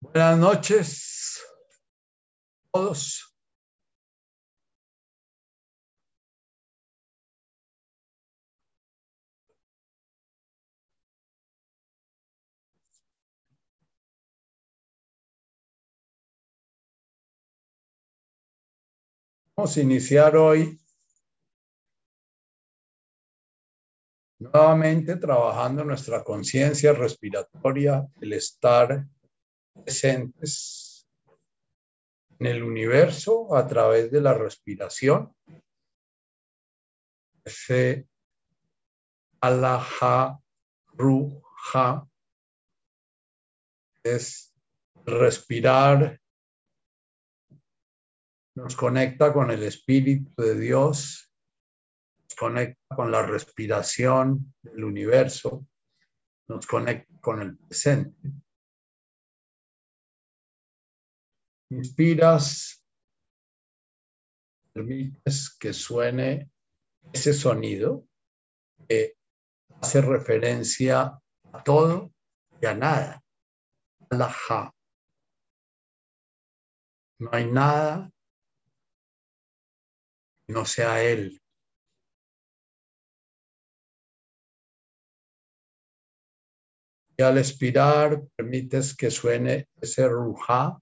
Buenas noches todos. Vamos a iniciar hoy nuevamente trabajando nuestra conciencia respiratoria, el estar presentes en el universo a través de la respiración. Ese alaha ruja es respirar nos conecta con el Espíritu de Dios, conecta con la respiración del universo, nos conecta con el presente. Inspiras, permites que suene ese sonido que hace referencia a todo y a nada. ja. No hay nada no sea Él. Al expirar, permites que suene ese ruja.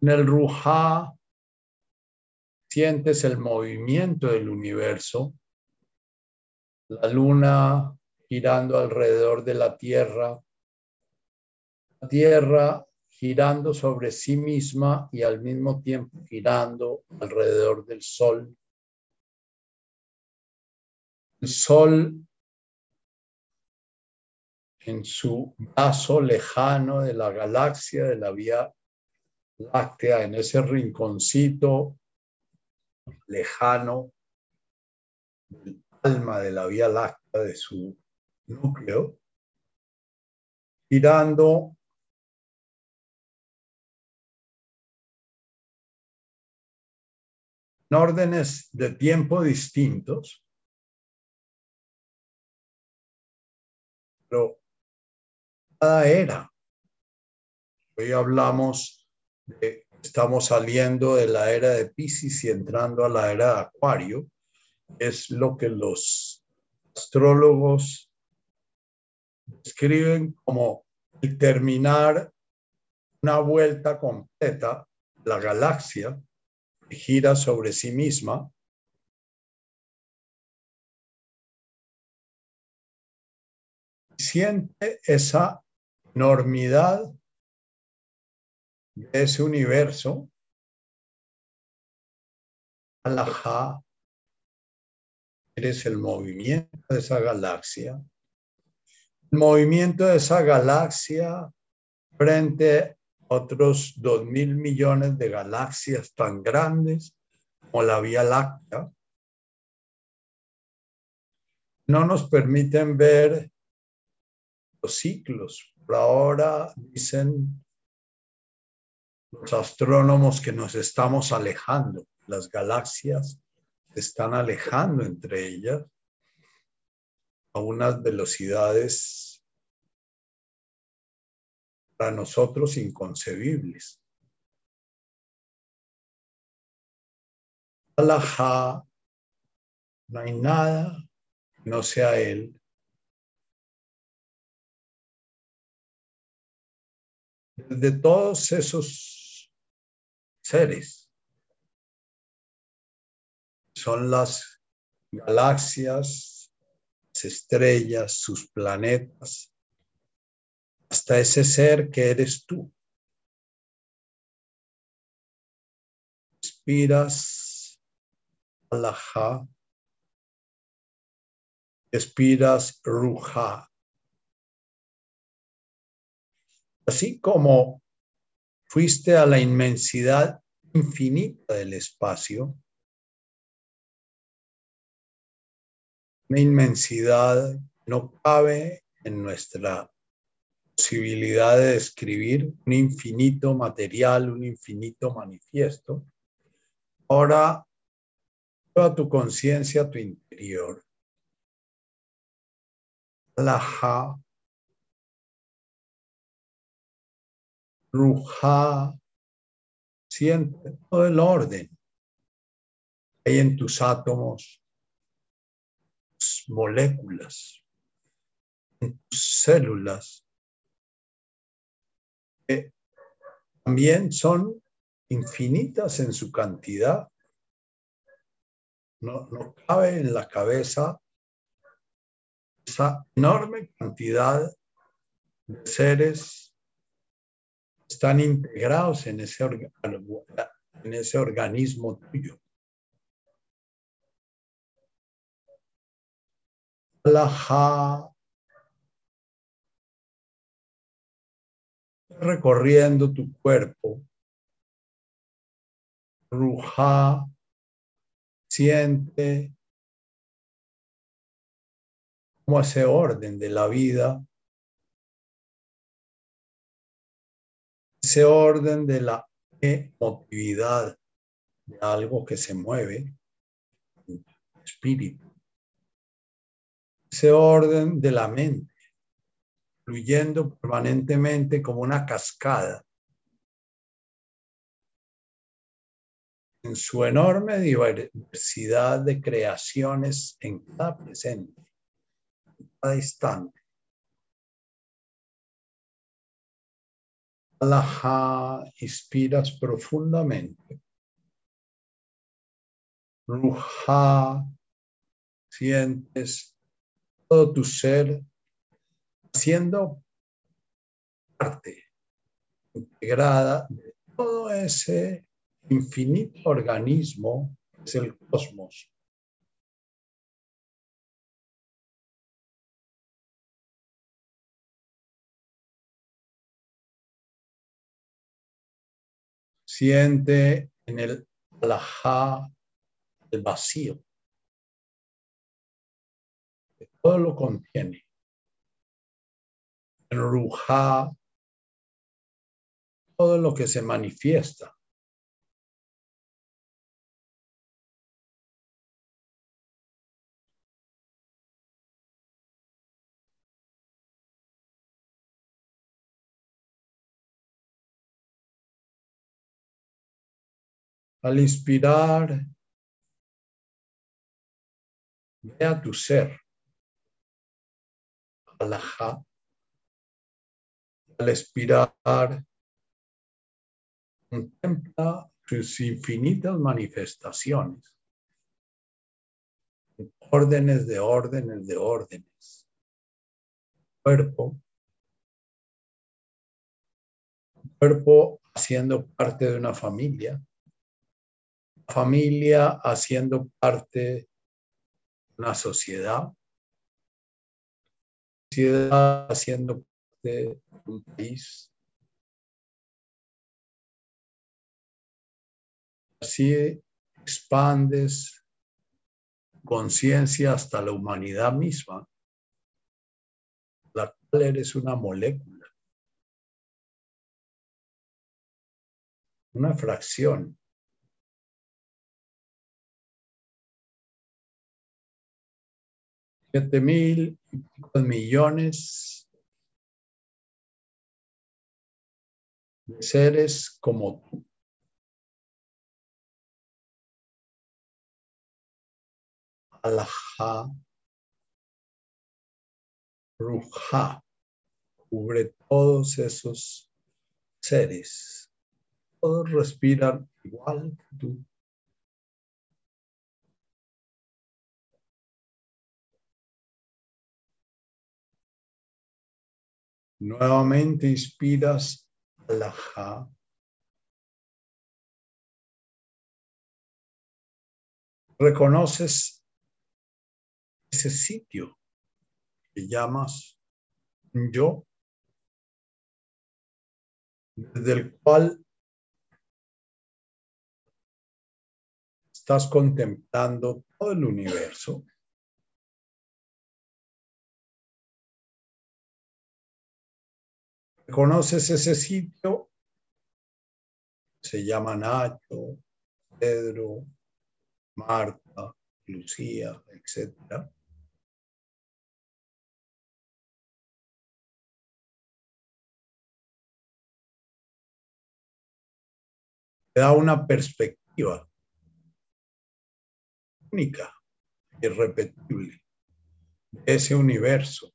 En el ruja sientes el movimiento del universo, la luna girando alrededor de la Tierra, la Tierra girando sobre sí misma y al mismo tiempo girando alrededor del Sol. El Sol en su brazo lejano de la galaxia, de la Vía Láctea, en ese rinconcito lejano del alma de la Vía Láctea, de su núcleo, girando órdenes de tiempo distintos, pero era. Hoy hablamos de, estamos saliendo de la era de Pisces y entrando a la era de Acuario, es lo que los astrólogos describen como el terminar una vuelta completa, la galaxia, gira sobre sí misma, siente esa enormidad de ese universo, Alajá, eres el movimiento de esa galaxia. El movimiento de esa galaxia frente otros dos mil millones de galaxias tan grandes como la Vía Láctea, no nos permiten ver los ciclos. Por ahora dicen los astrónomos que nos estamos alejando, las galaxias se están alejando entre ellas a unas velocidades para nosotros inconcebibles. Alajá, no hay nada que no sea Él. De todos esos seres son las galaxias, las estrellas, sus planetas, hasta ese ser que eres tú. Expiras Alajá, expiras Ruja. Así como fuiste a la inmensidad infinita del espacio, una inmensidad no cabe en nuestra posibilidad de describir un infinito material, un infinito manifiesto. Ahora Toda tu conciencia tu interior. Laja. Ruja. Siente todo el orden hay en tus átomos, tus moléculas, en tus células, que también son infinitas en su cantidad. No, no cabe en la cabeza esa enorme cantidad de seres están integrados en ese, en ese organismo tuyo. recorriendo tu cuerpo. Ruja, siente como ese orden de la vida, ese orden de la emotividad de algo que se mueve, espíritu ese orden de la mente, fluyendo permanentemente como una cascada. En su enorme diversidad de creaciones en cada presente, en cada instante. Alaha, inspiras profundamente. Ruja, sientes todo tu ser siendo parte integrada de todo ese infinito organismo que es el cosmos. Siente en el alajá el vacío todo lo contiene. El ruja, todo lo que se manifiesta. Al inspirar, vea tu ser. Al expirar, contempla sus infinitas manifestaciones, órdenes de órdenes de órdenes, cuerpo, cuerpo haciendo parte de una familia, familia haciendo parte de una sociedad, sociedad haciendo de un país. Así expandes conciencia hasta la humanidad misma, la cual eres una molécula, una fracción siete mil millones de seres como tú. Alajá, Ruja, cubre todos esos seres. Todos respiran igual que tú. Nuevamente inspiras Alaha. Reconoces ese sitio que llamas yo, desde el cual estás contemplando todo el universo. ¿Conoces ese sitio? Se llama Nacho, Pedro, Marta, Lucía, etc. da una perspectiva única, irrepetible, de ese universo.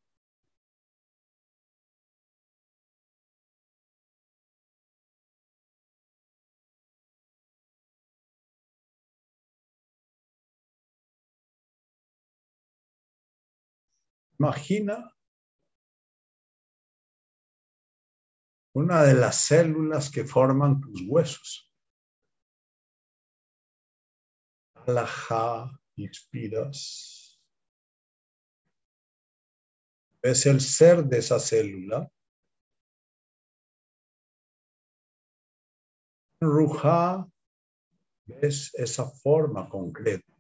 Imagina una de las células que forman tus huesos. Alajá, inspiras. Es el ser de esa célula. Ruja, ves esa forma concreta,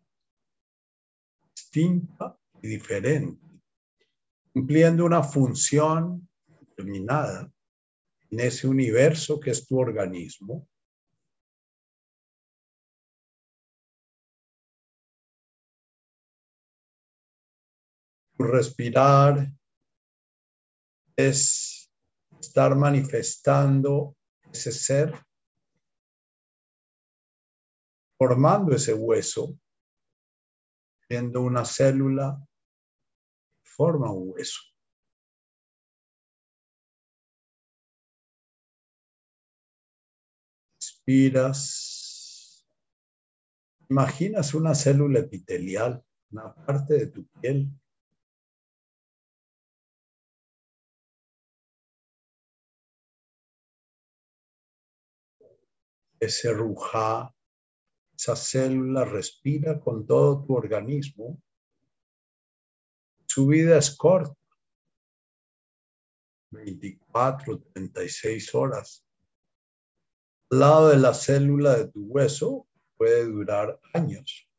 distinta y diferente cumpliendo una función determinada en ese universo que es tu organismo. respirar es estar manifestando ese ser, formando ese hueso, siendo una célula forma un hueso. Inspiras. Imaginas una célula epitelial, una parte de tu piel. Ese ruja, esa célula respira con todo tu organismo su vida es corta. 24, 36 horas. Al lado de la célula de tu hueso puede durar años.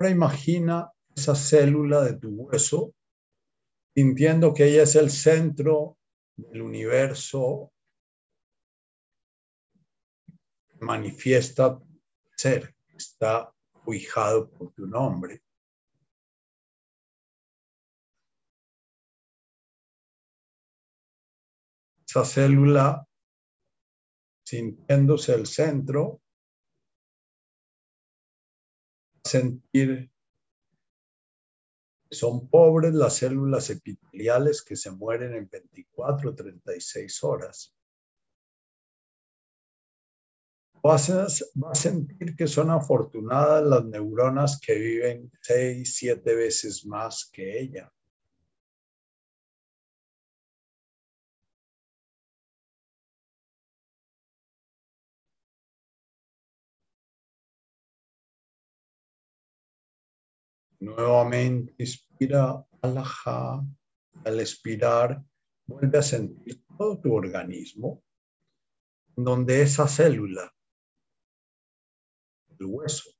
Imagina esa célula de tu hueso, sintiendo que ella es el centro del universo, manifiesta ser, está fijado por tu nombre. Esa célula, sintiéndose el centro, sentir son pobres las células epiteliales que se mueren en 24 o 36 horas. Vas a, a sentir que son afortunadas las neuronas que viven 6, 7 veces más que ella. Nuevamente inspira, alaja. Al expirar, vuelve a sentir todo tu organismo, donde esa célula, el hueso,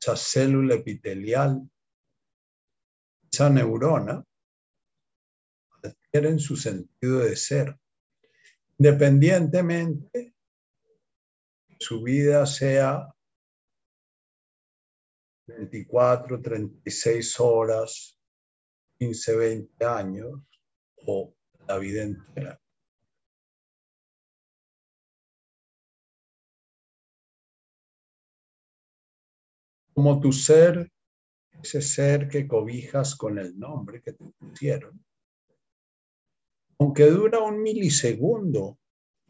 esa célula epitelial, esa neurona, adquieren su sentido de ser, independientemente su vida sea 24, 36 horas, 15, 20 años o la vida entera. Como tu ser, ese ser que cobijas con el nombre que te pusieron, aunque dura un milisegundo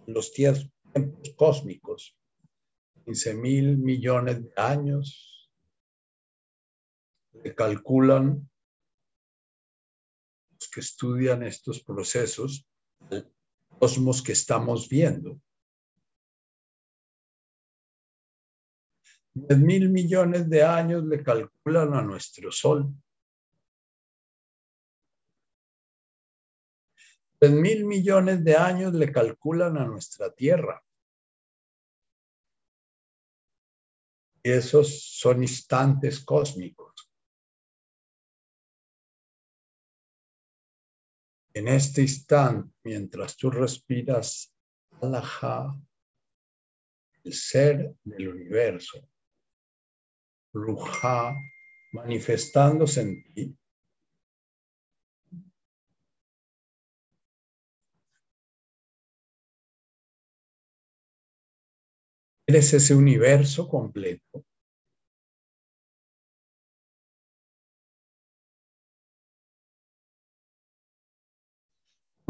en los tiempos cósmicos, 15 mil millones de años, calculan los que estudian estos procesos el cosmos que estamos viendo. 10 mil millones de años le calculan a nuestro Sol. 10 mil millones de años le calculan a nuestra Tierra. Y esos son instantes cósmicos. En este instante, mientras tú respiras, Alaha, el ser del universo, Ruja, manifestándose en ti, Eres ese universo completo.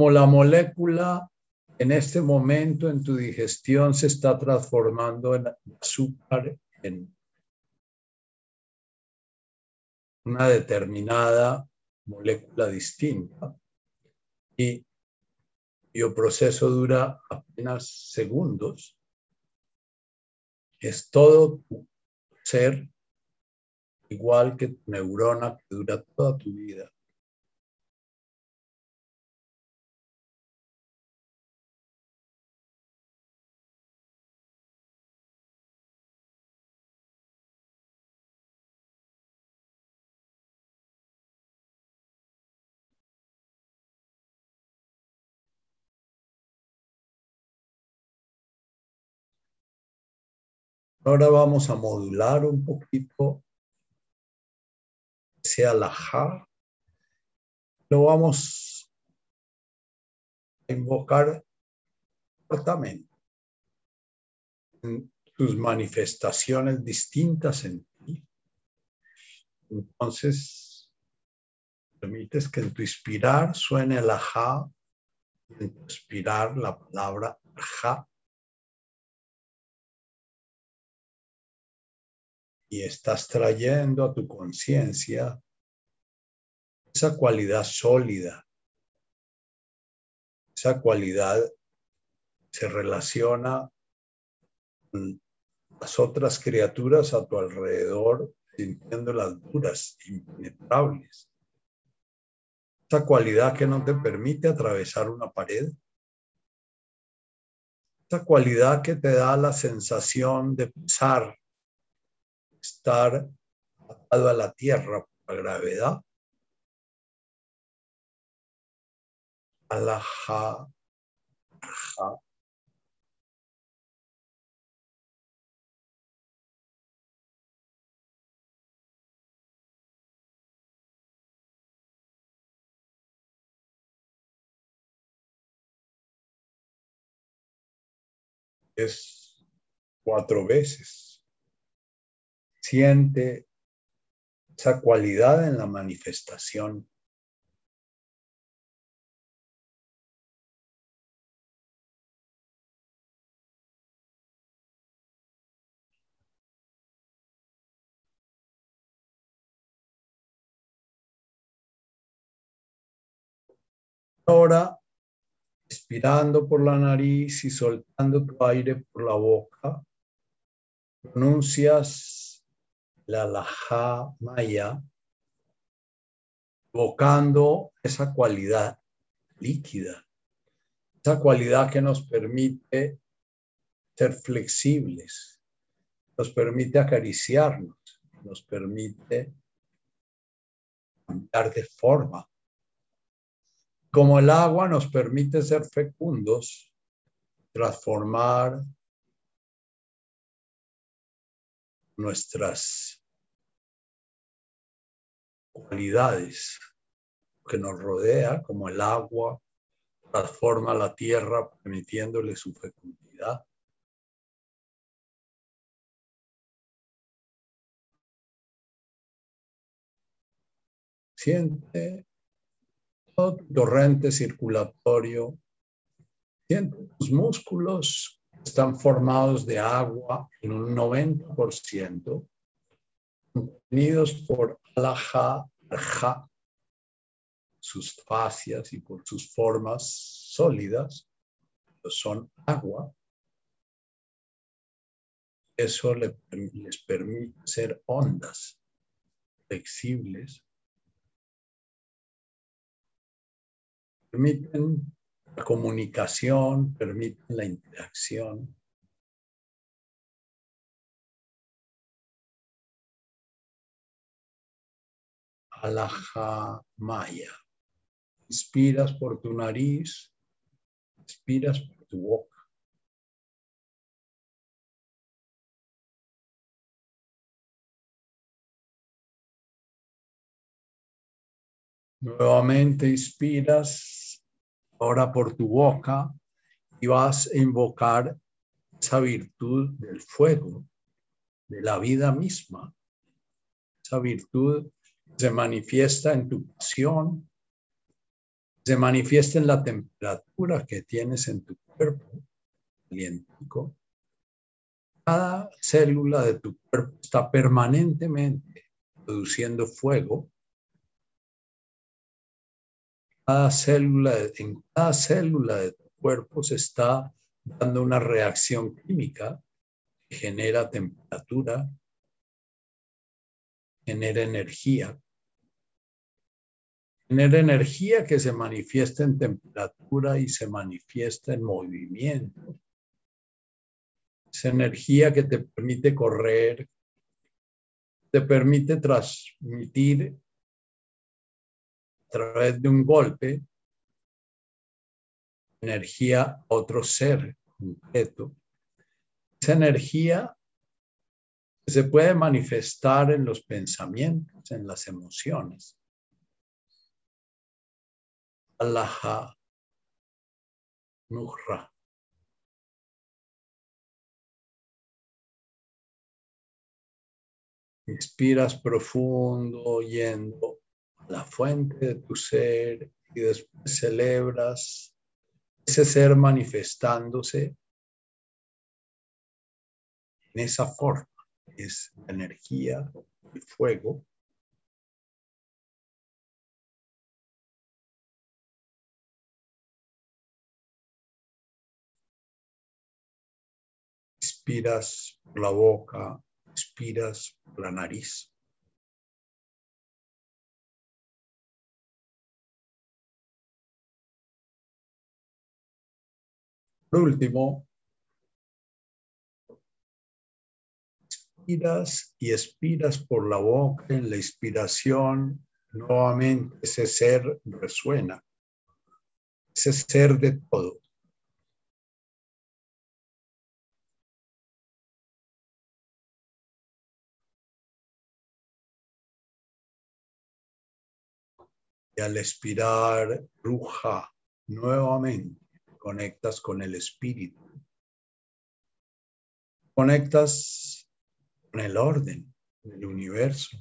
Como la molécula en este momento en tu digestión se está transformando en azúcar en una determinada molécula distinta y el proceso dura apenas segundos es todo tu ser igual que tu neurona que dura toda tu vida. Ahora vamos a modular un poquito ese alajá. Lo vamos a invocar cortamente en tus manifestaciones distintas en ti. Entonces, permites que en tu inspirar suene el ajá y en tu expirar la palabra ajá y estás trayendo a tu conciencia esa cualidad sólida, esa cualidad se relaciona con las otras criaturas a tu alrededor, sintiendo las duras, impenetrables. Esa cualidad que no te permite atravesar una pared. Esa cualidad que te da la sensación de pesar estar atado a la tierra por la gravedad. Alaha, Es cuatro veces siente esa cualidad en la manifestación. Ahora, expirando por la nariz y soltando tu aire por la boca, pronuncias la laja maya, evocando esa cualidad líquida, esa cualidad que nos permite ser flexibles, nos permite acariciarnos, nos permite cambiar de forma. Como el agua nos permite ser fecundos, transformar nuestras cualidades que nos rodea, como el agua, transforma la tierra permitiéndole su fecundidad. Siente todo tu torrente circulatorio, siente tus músculos están formados de agua en un 90%, contenidos por alaja, ja, sus fascias y por sus formas sólidas, son agua. Eso les permite ser ondas flexibles. Permiten la comunicación, permiten la interacción. Alaha Maya. Inspiras por tu nariz, expiras por tu boca. Nuevamente inspiras ahora por tu boca y vas a invocar esa virtud del fuego, de la vida misma. Esa virtud se manifiesta en tu pasión, se manifiesta en la temperatura que tienes en tu cuerpo, calientico. Cada célula de tu cuerpo está permanentemente produciendo fuego. Cada célula, en cada célula de tu cuerpo se está dando una reacción química que genera temperatura, genera energía. Genera energía que se manifiesta en temperatura y se manifiesta en movimiento. Es energía que te permite correr, te permite transmitir a través de un golpe energía a otro ser concreto. Esa energía se puede manifestar en los pensamientos, en las emociones. Allah Nuhra. Inspiras profundo, yendo a la fuente de tu ser y después celebras ese ser manifestándose en esa forma es energía, el fuego. Expiras por la boca, expiras por la nariz. Por último, y expiras por la boca, en la inspiración, nuevamente ese ser resuena, ese ser de todo. Al expirar, ruja nuevamente, conectas con el espíritu. Conectas con el orden del universo.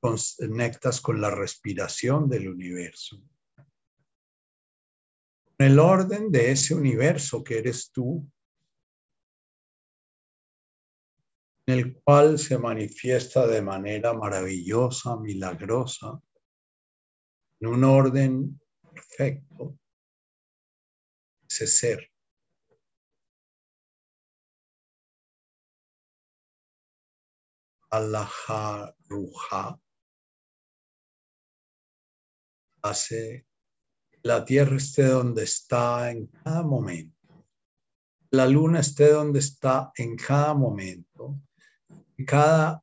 Conectas con la respiración del universo. Con el orden de ese universo que eres tú, en el cual se manifiesta de manera maravillosa, milagrosa, en un orden perfecto, ese ser. Allah Ruja hace la tierra esté donde está en cada momento. La luna esté donde está en cada momento. Cada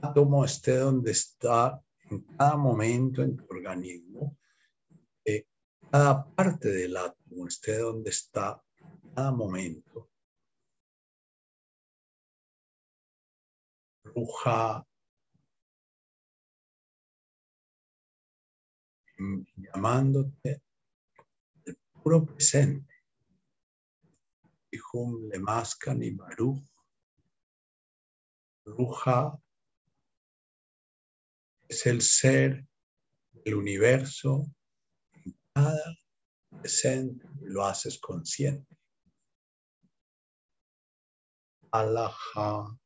átomo esté donde está en cada momento en tu organismo. cada parte del átomo esté donde está cada momento. llamándote el puro presente. Hijum Lemaskan y Baruch. Ruja es el ser del universo en cada presente lo haces consciente. Alaha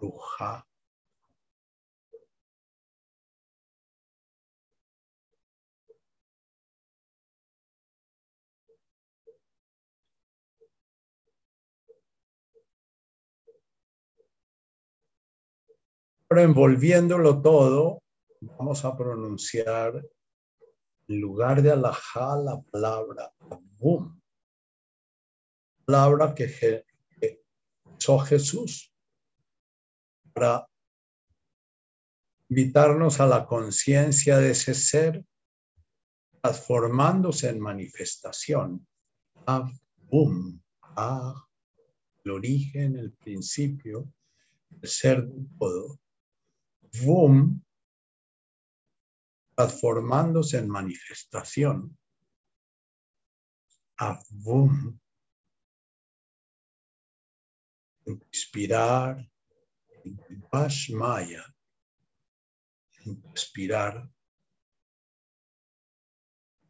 Ruja Ahora, envolviéndolo todo, vamos a pronunciar en lugar de alajá la palabra boom. Palabra que, usó Jesús para invitarnos a la conciencia de ese ser transformándose en manifestación. Ah, boom, ah, el origen, el principio, el ser de todo. Boom, transformándose en manifestación. Boom, inspirar, Maya, inspirar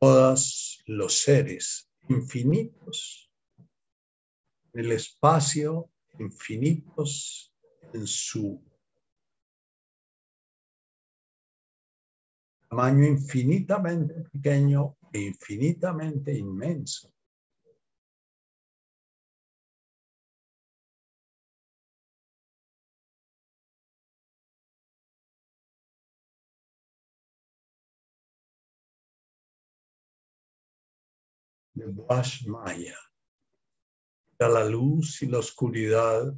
todos los seres infinitos en el espacio, infinitos en su tamaño infinitamente pequeño e infinitamente inmenso. de Maya. la luz y la oscuridad,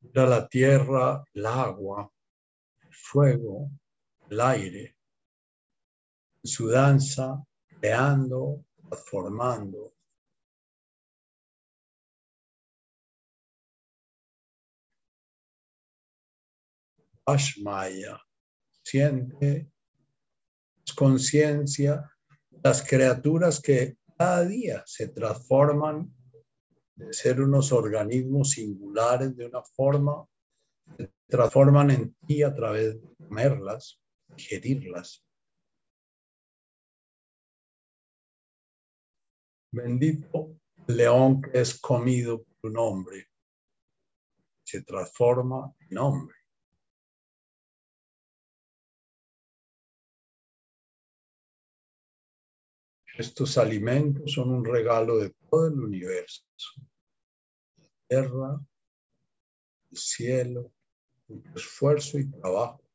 mira la tierra, el agua, el fuego, el aire, su danza, creando, transformando. Maya, siente, es conciencia las criaturas que cada día se transforman de ser unos organismos singulares de una forma, se transforman en ti a través de comerlas, digerirlas. Bendito león que es comido por un hombre, se transforma en hombre. Estos alimentos son un regalo de todo el universo. La tierra, el cielo, el esfuerzo y trabajo.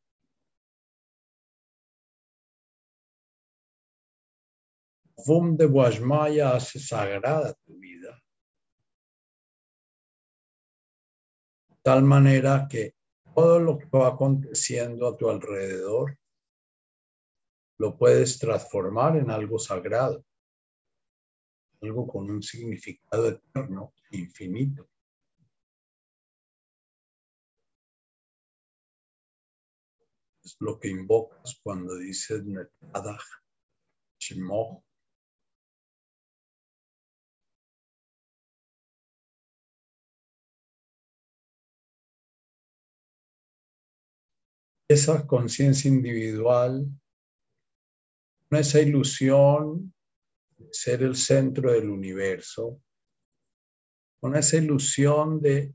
De Guasmaya hace sagrada tu vida. Tal manera que todo lo que va aconteciendo a tu alrededor lo puedes transformar en algo sagrado, algo con un significado eterno, infinito. Es lo que invocas cuando dices Netadach Shimoh. Esa conciencia individual esa ilusión de ser el centro del universo, con esa ilusión de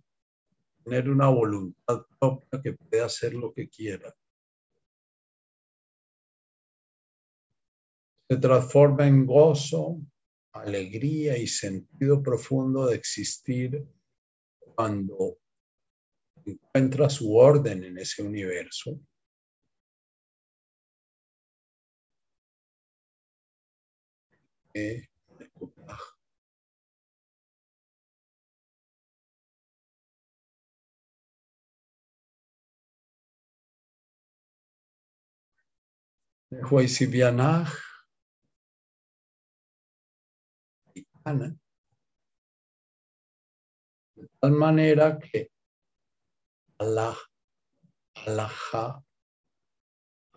tener una voluntad propia que puede hacer lo que quiera. Se transforma en gozo, alegría y sentido profundo de existir cuando encuentra su orden en ese universo. de Huaysibianaj, de tal manera que Allah, Allah,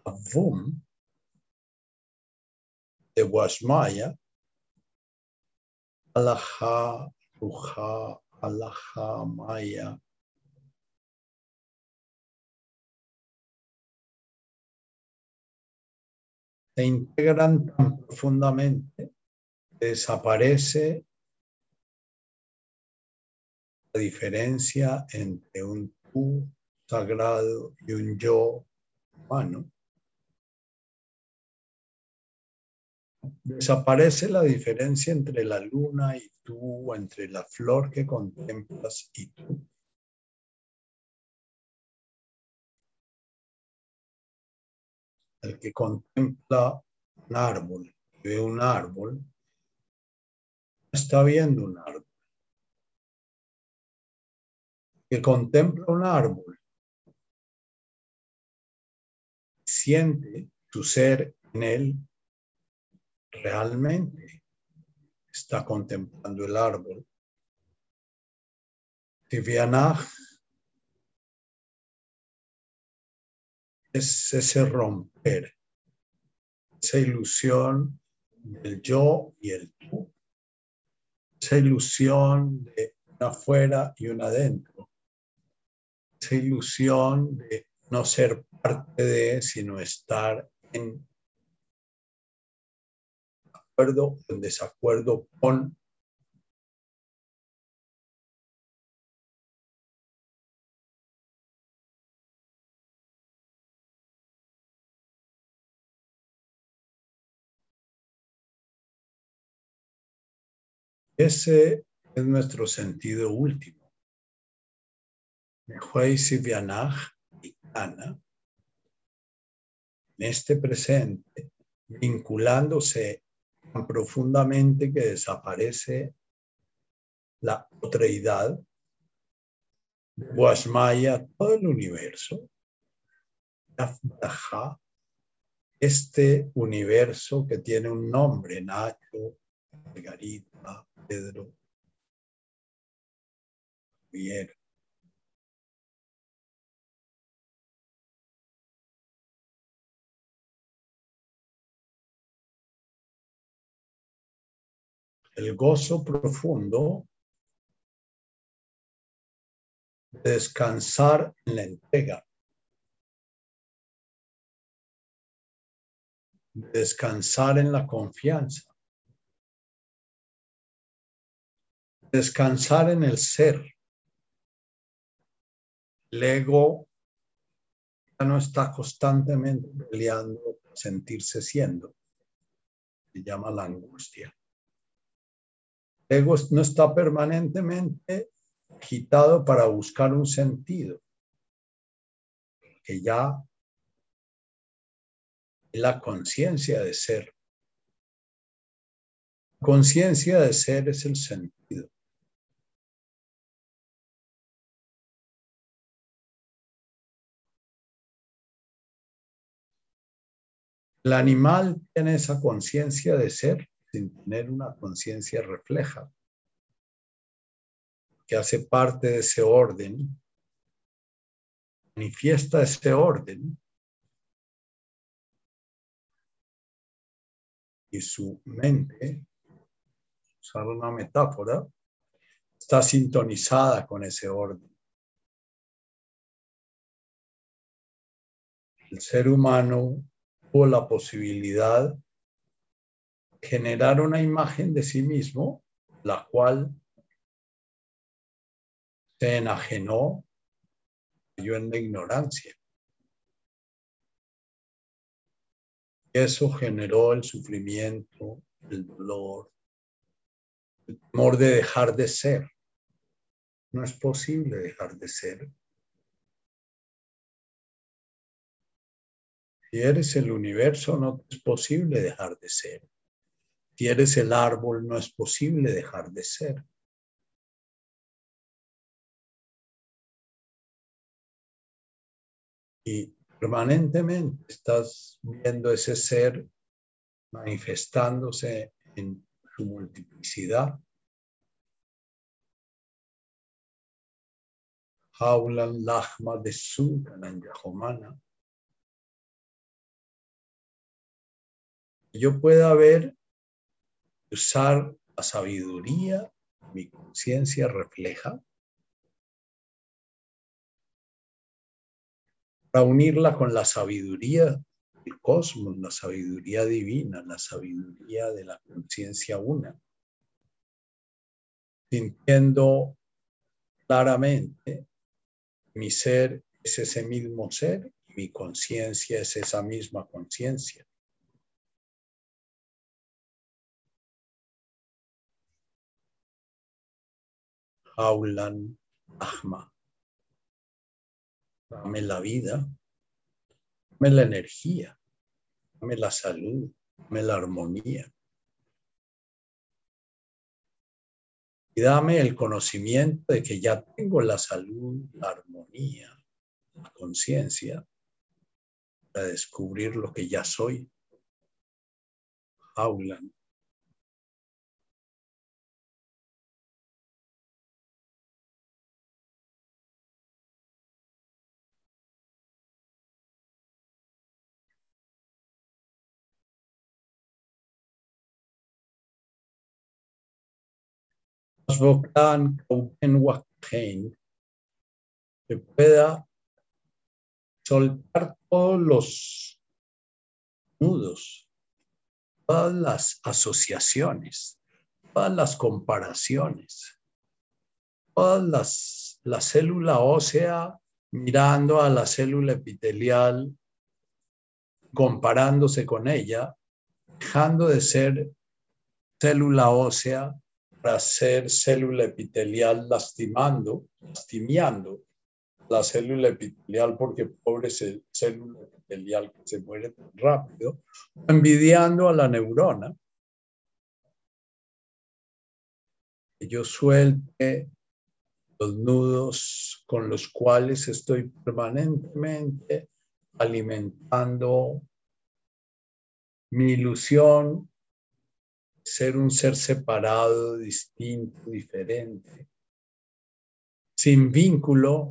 Avum, de Guasmaya, Alaha, Ruja, Alaha, Maya. Se integran tan profundamente desaparece la diferencia entre un tú sagrado y un yo humano. Desaparece la diferencia entre la luna y tú, entre la flor que contemplas y tú. El que contempla un árbol, ve un árbol, está viendo un árbol. Que contempla un árbol siente su ser en él, realmente está contemplando el árbol. Tivianaj es ese romper, esa ilusión del yo y el tú, esa ilusión de una afuera y una adentro, esa ilusión de no ser parte de, sino estar en acuerdo o en desacuerdo con Ese es nuestro sentido último. Y Ana, en este presente, vinculándose tan profundamente que desaparece la otreidad, Guasmaya, todo el universo, este universo que tiene un nombre, Nacho, Margarita, Pedro, Javier. El gozo profundo de descansar en la entrega. descansar en la confianza. descansar en el ser. El ego ya no está constantemente peleando sentirse siendo. Se llama la angustia. Ego no está permanentemente agitado para buscar un sentido. Que ya la conciencia de ser. Conciencia de ser es el sentido. El animal tiene esa conciencia de ser sin tener una conciencia refleja, que hace parte de ese orden, manifiesta ese orden y su mente, usar una metáfora, está sintonizada con ese orden. El ser humano tuvo la posibilidad generar una imagen de sí mismo, la cual se enajenó, cayó en la ignorancia. Eso generó el sufrimiento, el dolor, el temor de dejar de ser. No es posible dejar de ser. Si eres el universo, no es posible dejar de ser. Si eres el árbol, no es posible dejar de ser. Y permanentemente estás viendo ese ser manifestándose en su multiplicidad. Haulan Lahma de su Yahomana. yo pueda ver, usar la sabiduría, mi conciencia refleja, para unirla con la sabiduría del cosmos, la sabiduría divina, la sabiduría de la conciencia una, sintiendo claramente mi ser es ese mismo ser y mi conciencia es esa misma conciencia. Aulan Ahma. Dame la vida, dame la energía, dame la salud, dame la armonía. Y dame el conocimiento de que ya tengo la salud, la armonía, la conciencia, para descubrir lo que ya soy. Aulan. Que pueda soltar todos los nudos, todas las asociaciones, todas las comparaciones, todas las, la célula ósea mirando a la célula epitelial, comparándose con ella, dejando de ser célula ósea ser célula epitelial lastimando, lastimiando la célula epitelial porque pobre célula epitelial que se muere tan rápido, envidiando a la neurona. Que yo suelte los nudos con los cuales estoy permanentemente alimentando mi ilusión ser un ser separado, distinto, diferente, sin vínculo,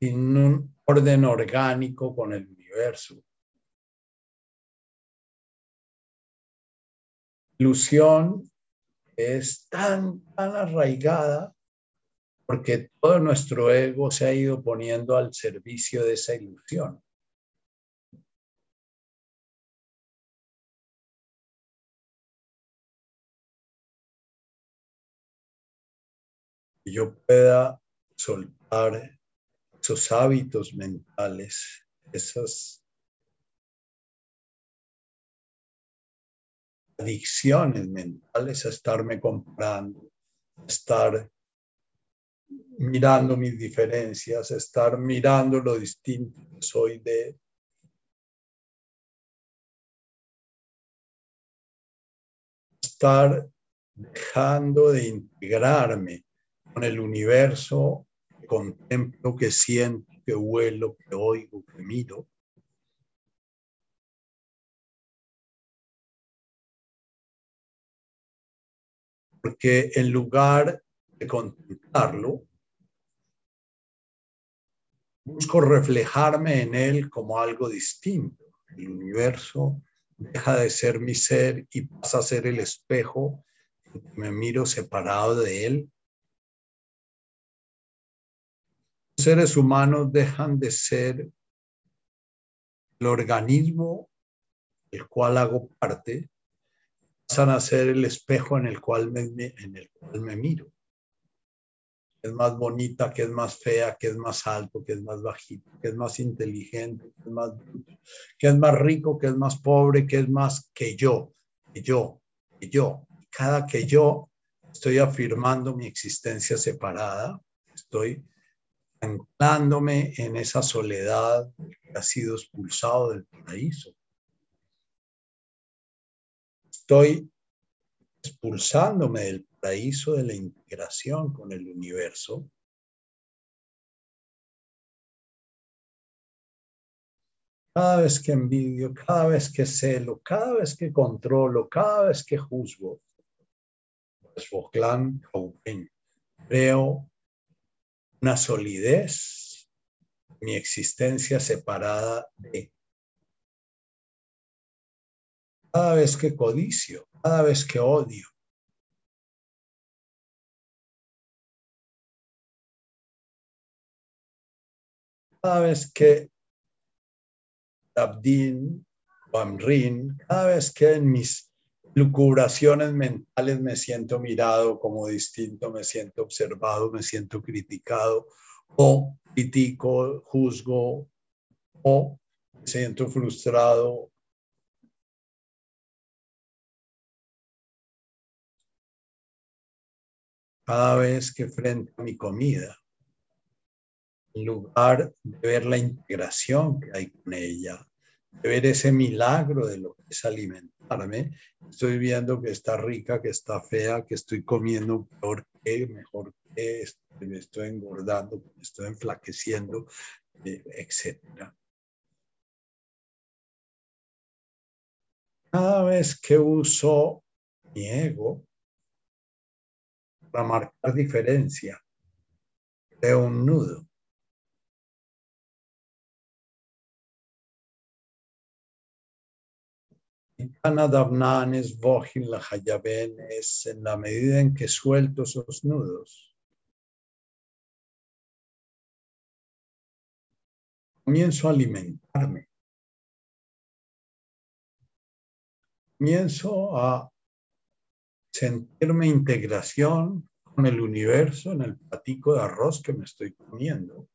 sin un orden orgánico con el universo. Ilusión es tan, tan arraigada porque todo nuestro ego se ha ido poniendo al servicio de esa ilusión. Yo pueda soltar esos hábitos mentales, esas adicciones mentales a estarme comprando, estar mirando mis diferencias, estar mirando lo distinto que soy de estar dejando de integrarme con el universo, que contemplo, que siento, que vuelo, que oigo, que miro. Porque en lugar de contemplarlo, busco reflejarme en él como algo distinto. El universo deja de ser mi ser y pasa a ser el espejo. Me miro separado de él seres humanos dejan de ser el organismo del cual hago parte, pasan a ser el espejo en el cual me, en el cual me miro. es más bonita, que es más fea, que es más alto, que es más bajito, que es más inteligente, que es más que es más rico, que es más pobre, que es más que yo, que yo, que yo. Cada que yo estoy afirmando mi existencia separada, estoy anclándome en esa soledad que ha sido expulsado del paraíso. Estoy expulsándome del paraíso de la integración con el universo. Cada vez que envidio, cada vez que celo, cada vez que controlo, cada vez que juzgo, pues creo una solidez, mi existencia separada de. Cada vez que codicio, cada vez que odio, cada vez que Abdin o Amrin, cada vez que en mis lucubraciones mentales me siento mirado como distinto, me siento observado, me siento criticado o critico, juzgo o me siento frustrado. Cada vez que frente a mi comida, en lugar de ver la integración que hay con ella, de ver ese milagro de lo que es alimentarme, estoy viendo que está rica, que está fea, que estoy comiendo peor que, mejor que, este, me estoy engordando, me estoy enflaqueciendo, eh, etcétera. Cada vez que uso mi ego para marcar diferencia, creo un nudo. Es la es en la medida en que suelto esos nudos. Comienzo a alimentarme. Comienzo a sentirme integración con el universo en el platico de arroz que me estoy comiendo.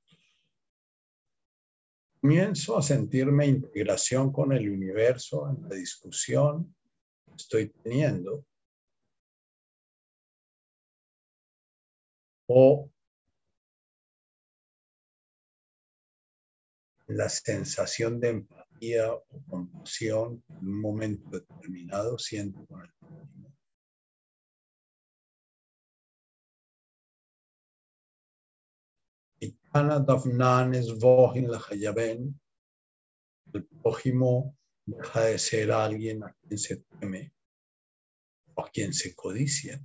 Comienzo a sentirme integración con el universo en la discusión que estoy teniendo. O la sensación de empatía o compasión en un momento determinado siento con el. El prójimo deja de ser alguien a quien se teme o a quien se codicia.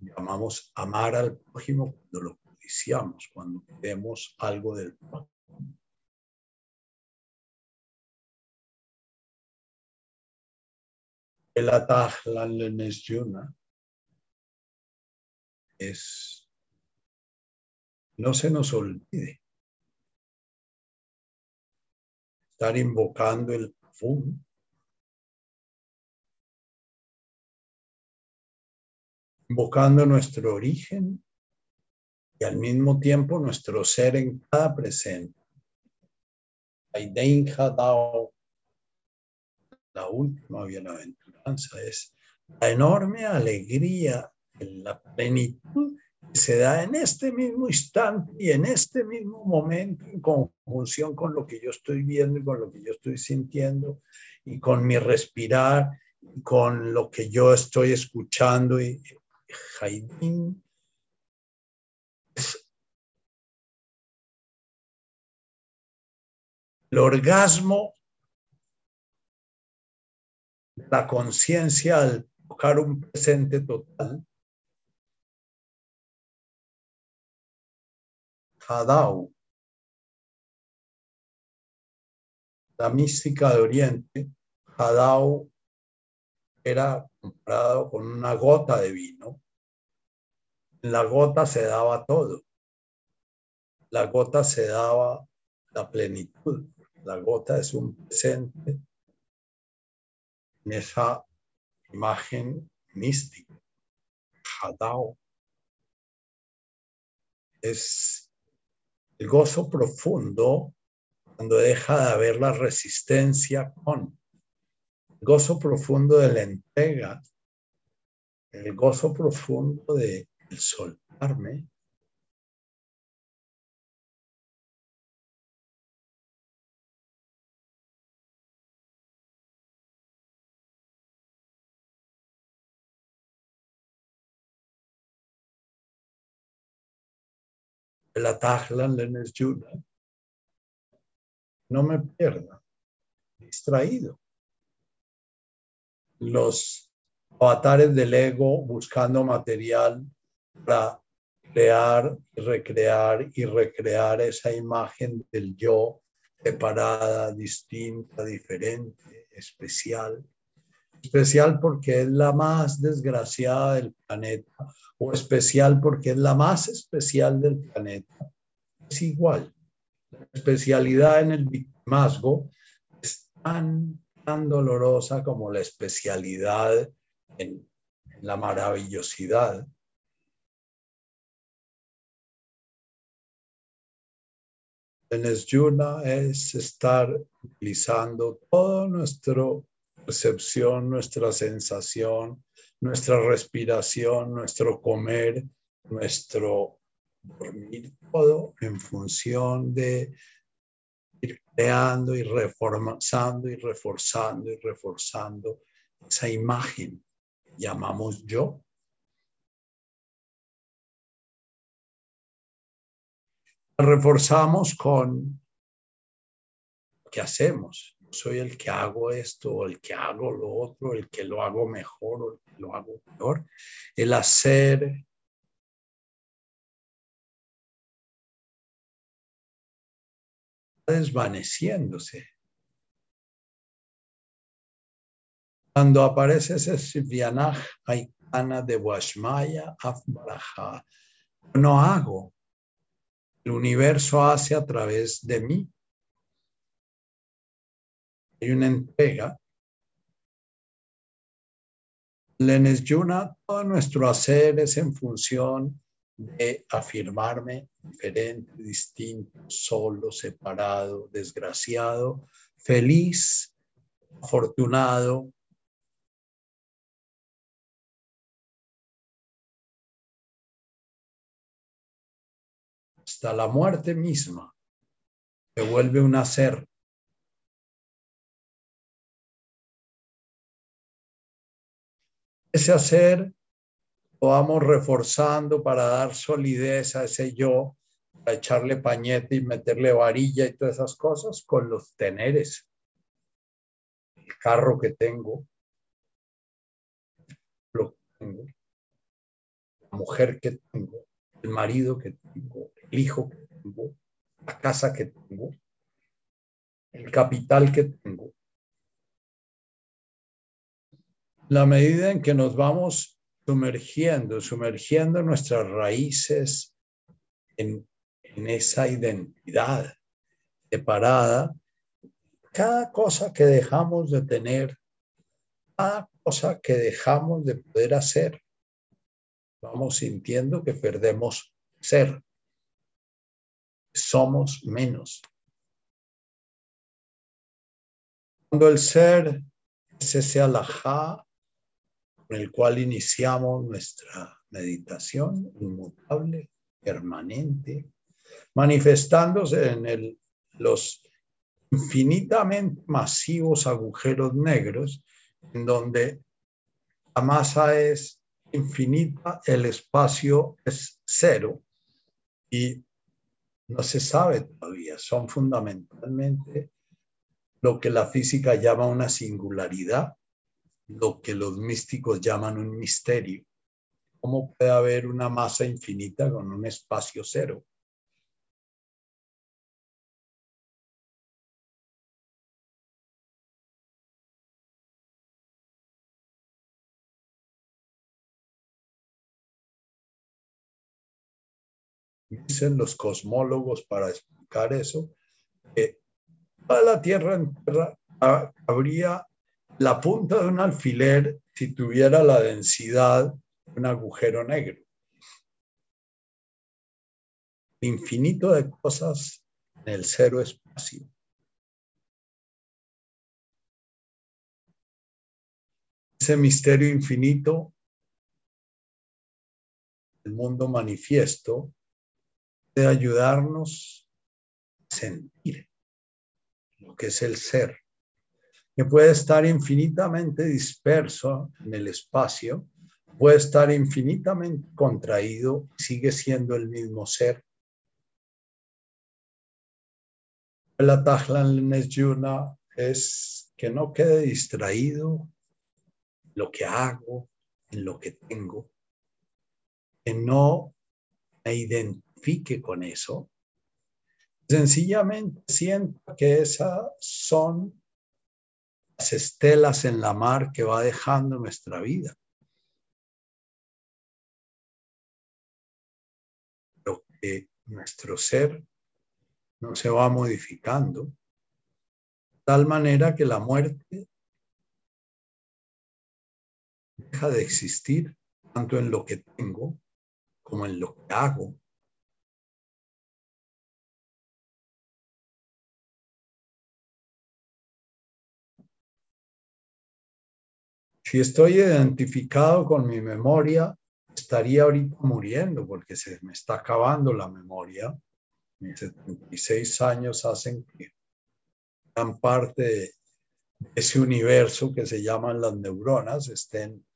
Llamamos amar al prójimo cuando lo codiciamos, cuando queremos algo del prójimo. El atajla es no se nos olvide estar invocando el profundo. Invocando nuestro origen y al mismo tiempo nuestro ser en cada presente. La última bienaventuranza es la enorme alegría, la plenitud se da en este mismo instante y en este mismo momento en conjunción con lo que yo estoy viendo y con lo que yo estoy sintiendo y con mi respirar y con lo que yo estoy escuchando y Jaidín el orgasmo la conciencia al tocar un presente total Hadau. La mística de Oriente, Hadau era comparado con una gota de vino. La gota se daba todo. La gota se daba la plenitud. La gota es un presente en esa imagen mística. Hadao es el gozo profundo cuando deja de haber la resistencia con. El gozo profundo de la entrega. El gozo profundo de soltarme. La Lenes No me pierda, distraído. Los avatares del ego buscando material para crear, recrear y recrear esa imagen del yo separada, distinta, diferente, especial. Especial porque es la más desgraciada del planeta o especial porque es la más especial del planeta, es igual. La especialidad en el victimazgo es tan, tan dolorosa como la especialidad en, la maravillosidad. En Yuna es estar utilizando toda nuestra percepción, nuestra sensación, nuestra respiración, nuestro comer, nuestro dormir, todo en función de ir creando y reforzando y reforzando y reforzando esa imagen que llamamos yo. La reforzamos con que hacemos, soy el que hago esto, el que hago lo otro, el que lo hago mejor o el que lo hago peor. El hacer desvaneciéndose. Cuando aparece ese Sivyanaj Aikana de Washmaya Afbaraja, no hago. El universo hace a través de mí. Hay una entrega. Lenes Yuna, todo nuestro hacer es en función de afirmarme diferente, distinto, solo, separado, desgraciado, feliz, afortunado. Hasta la muerte misma se vuelve un hacer. Ese hacer lo vamos reforzando para dar solidez a ese yo, para echarle pañete y meterle varilla y todas esas cosas con los teneres. El carro que tengo, lo que tengo, la mujer que tengo, el marido que tengo, el hijo que tengo, la casa que tengo, el capital que tengo. La medida en que nos vamos sumergiendo, sumergiendo nuestras raíces en, esa identidad separada, cada cosa que dejamos de tener, cada cosa que dejamos de poder hacer, vamos sintiendo que perdemos ser. Somos menos. Cuando el ser es ese alajá con el cual iniciamos nuestra meditación inmutable, permanente, manifestándose en los infinitamente masivos agujeros negros, en donde la masa es infinita, el espacio es cero y no se sabe todavía, son fundamentalmente lo que la física llama una singularidad lo que los místicos llaman un misterio. ¿Cómo puede haber una masa infinita con un espacio cero? Dicen los cosmólogos para explicar eso, que toda la Tierra entera habría la punta de un alfiler si tuviera la densidad de un agujero negro. Infinito de cosas en el cero espacio. Ese misterio infinito, el mundo manifiesto, puede ayudarnos a sentir lo que es el ser puede estar infinitamente disperso en el espacio, puede estar infinitamente contraído, sigue siendo el mismo ser. La Tajlan Yuna es que no quede distraído en lo que hago, en lo que tengo, que no me identifique con eso, sencillamente sienta que esas son estelas en la mar que va dejando nuestra vida. Lo que nuestro ser no se va modificando, de tal manera que la muerte deja de existir tanto en lo que tengo como en lo que hago Si estoy identificado con mi memoria, estaría ahorita muriendo porque se me está acabando la memoria. Mis 76 años hacen que gran parte de ese universo que se llaman las neuronas estén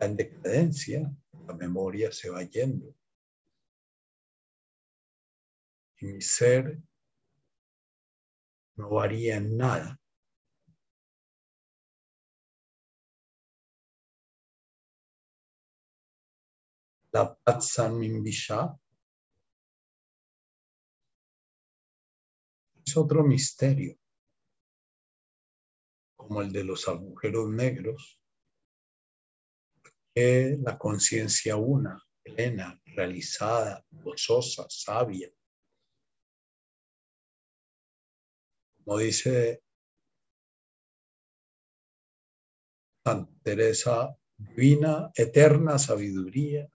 en decadencia. La memoria se va yendo. Y mi ser no varía en nada. La Patsanmimbisha, es otro misterio, como el de los agujeros negros, que la conciencia una, plena, realizada, gozosa, sabia. Como dice Santa Teresa, divina, eterna sabiduría,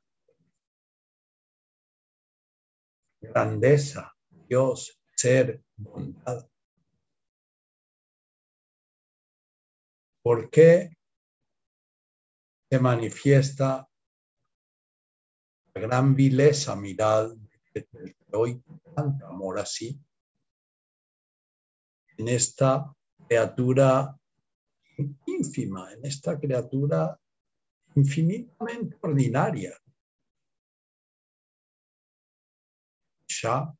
grandeza, Dios, ser, bondad. ¿Por qué se manifiesta la gran vileza mirad que hoy tanto amor así en esta criatura ínfima, en esta criatura infinitamente ordinaria. Ya.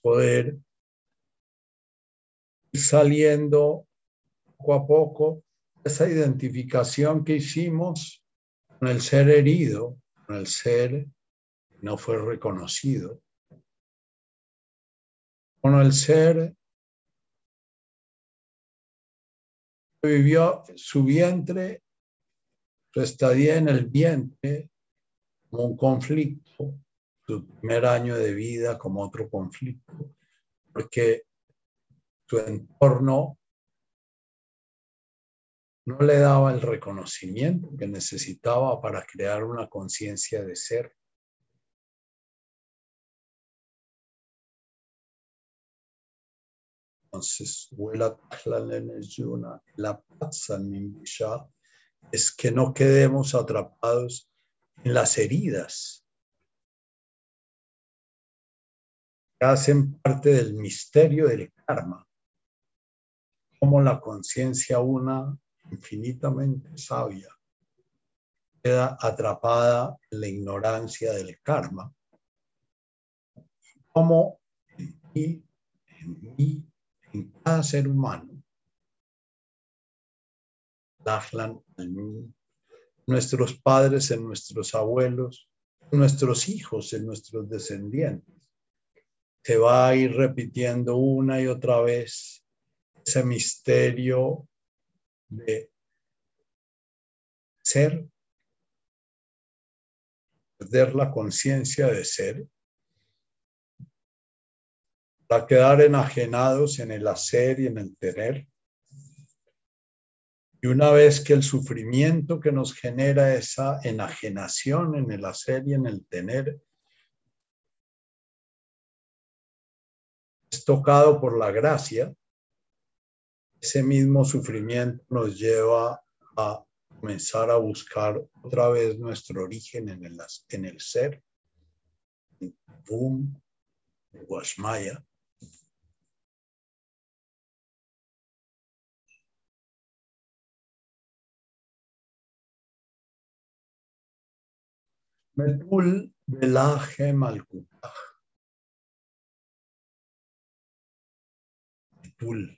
Poder ir saliendo poco a poco esa identificación que hicimos con el ser herido, con el ser que no fue reconocido, con el ser que vivió su vientre, su estadía en el vientre un conflicto, su primer año de vida como otro conflicto, porque su entorno no le daba el reconocimiento que necesitaba para crear una conciencia de ser. Entonces, la es que no quedemos atrapados en las heridas. Que hacen parte del misterio del karma, como la conciencia una infinitamente sabia queda atrapada en la ignorancia del karma, como en mí, en mí, en cada ser humano, nuestros padres, en nuestros abuelos, nuestros hijos, en nuestros descendientes. Se va a ir repitiendo una y otra vez ese misterio de ser, perder la conciencia de ser, para quedar enajenados en el hacer y en el tener. Y una vez que el sufrimiento que nos genera esa enajenación en el hacer y en el tener es tocado por la gracia, ese mismo sufrimiento nos lleva a comenzar a buscar otra vez nuestro origen en el, en el ser, en Boom, en. Metul Malkutaj. Metul.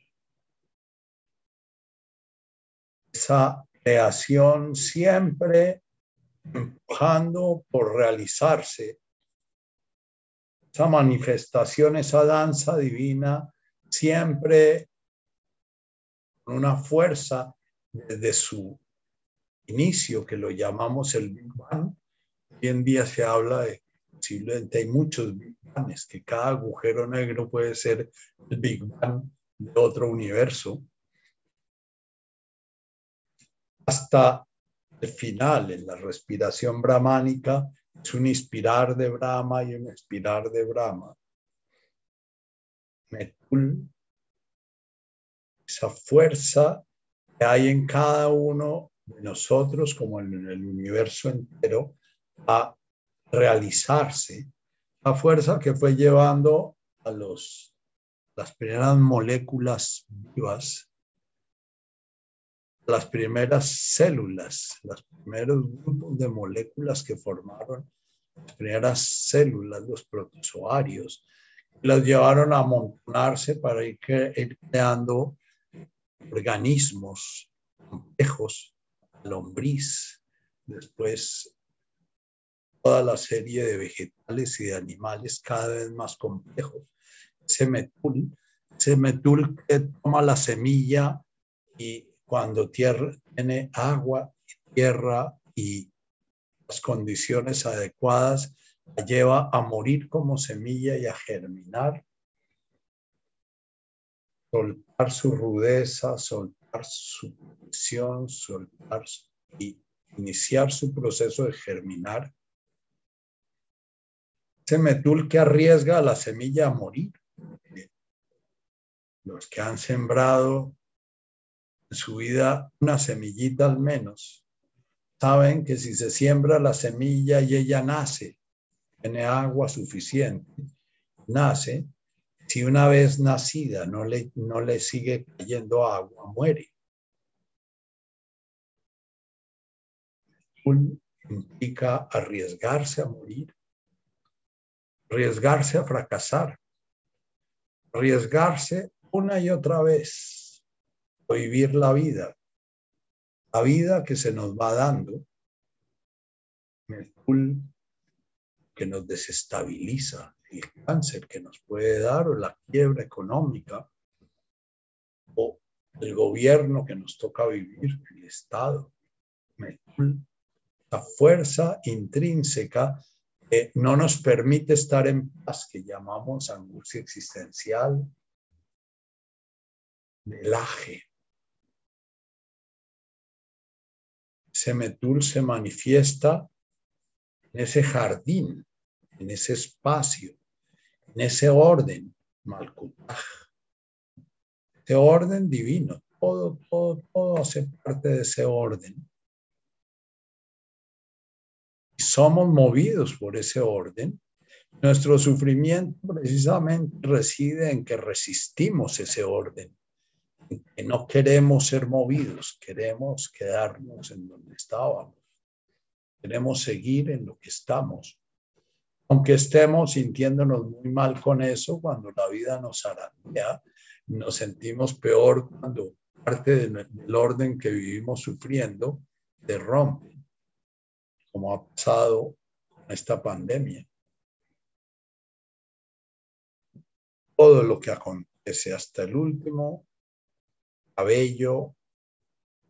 esa creación siempre empujando por realizarse, esa manifestación, esa danza divina, siempre con una fuerza desde su inicio, que lo llamamos el Big Bang. Hoy en día se habla de posiblemente hay muchos Big Bangs, que cada agujero negro puede ser el Big Bang de otro universo hasta el final, en la respiración brahmánica, es un inspirar de Brahma y un expirar de Brahma. Metul, esa fuerza que hay en cada uno de nosotros, como en el universo entero, a realizarse. La fuerza que fue llevando a los, las primeras moléculas vivas las primeras células, los primeros grupos de moléculas que formaron las primeras células, los protozoarios, las llevaron a amontonarse para ir, creando organismos complejos, lombriz, después toda la serie de vegetales y de animales cada vez más complejos. Ese metul, ese metul que toma la semilla y cuando tierra, tiene agua, tierra y las condiciones adecuadas, la lleva a morir como semilla y a germinar, soltar su rudeza, soltar su presión, soltar y iniciar su proceso de germinar. Ese metul que arriesga a la semilla a morir. Los que han sembrado en su vida una semillita al menos, saben que si se siembra la semilla y ella nace, tiene agua suficiente, nace, si una vez nacida no le, no le sigue cayendo agua, muere. implica arriesgarse a morir, arriesgarse a fracasar, arriesgarse una y otra vez vivir la vida, la vida que se nos va dando, que nos desestabiliza, el cáncer que nos puede dar o la quiebra económica o el gobierno que nos toca vivir, el Estado, la fuerza intrínseca no nos permite estar en paz, que llamamos angustia existencial, melaje. Ese metul se manifiesta en ese jardín, en ese espacio, en ese orden, Malkutaj. Ese orden divino, todo, todo, todo hace parte de ese orden. Y somos movidos por ese orden. Nuestro sufrimiento precisamente reside en que resistimos ese orden, en que no queremos ser movidos, queremos quedarnos en donde estábamos, queremos seguir en lo que estamos aunque estemos sintiéndonos muy mal con eso, cuando la vida nos arandea, nos sentimos peor cuando parte del orden que vivimos sufriendo se rompe, como ha pasado con esta pandemia. Todo lo que acontece hasta el último cabello,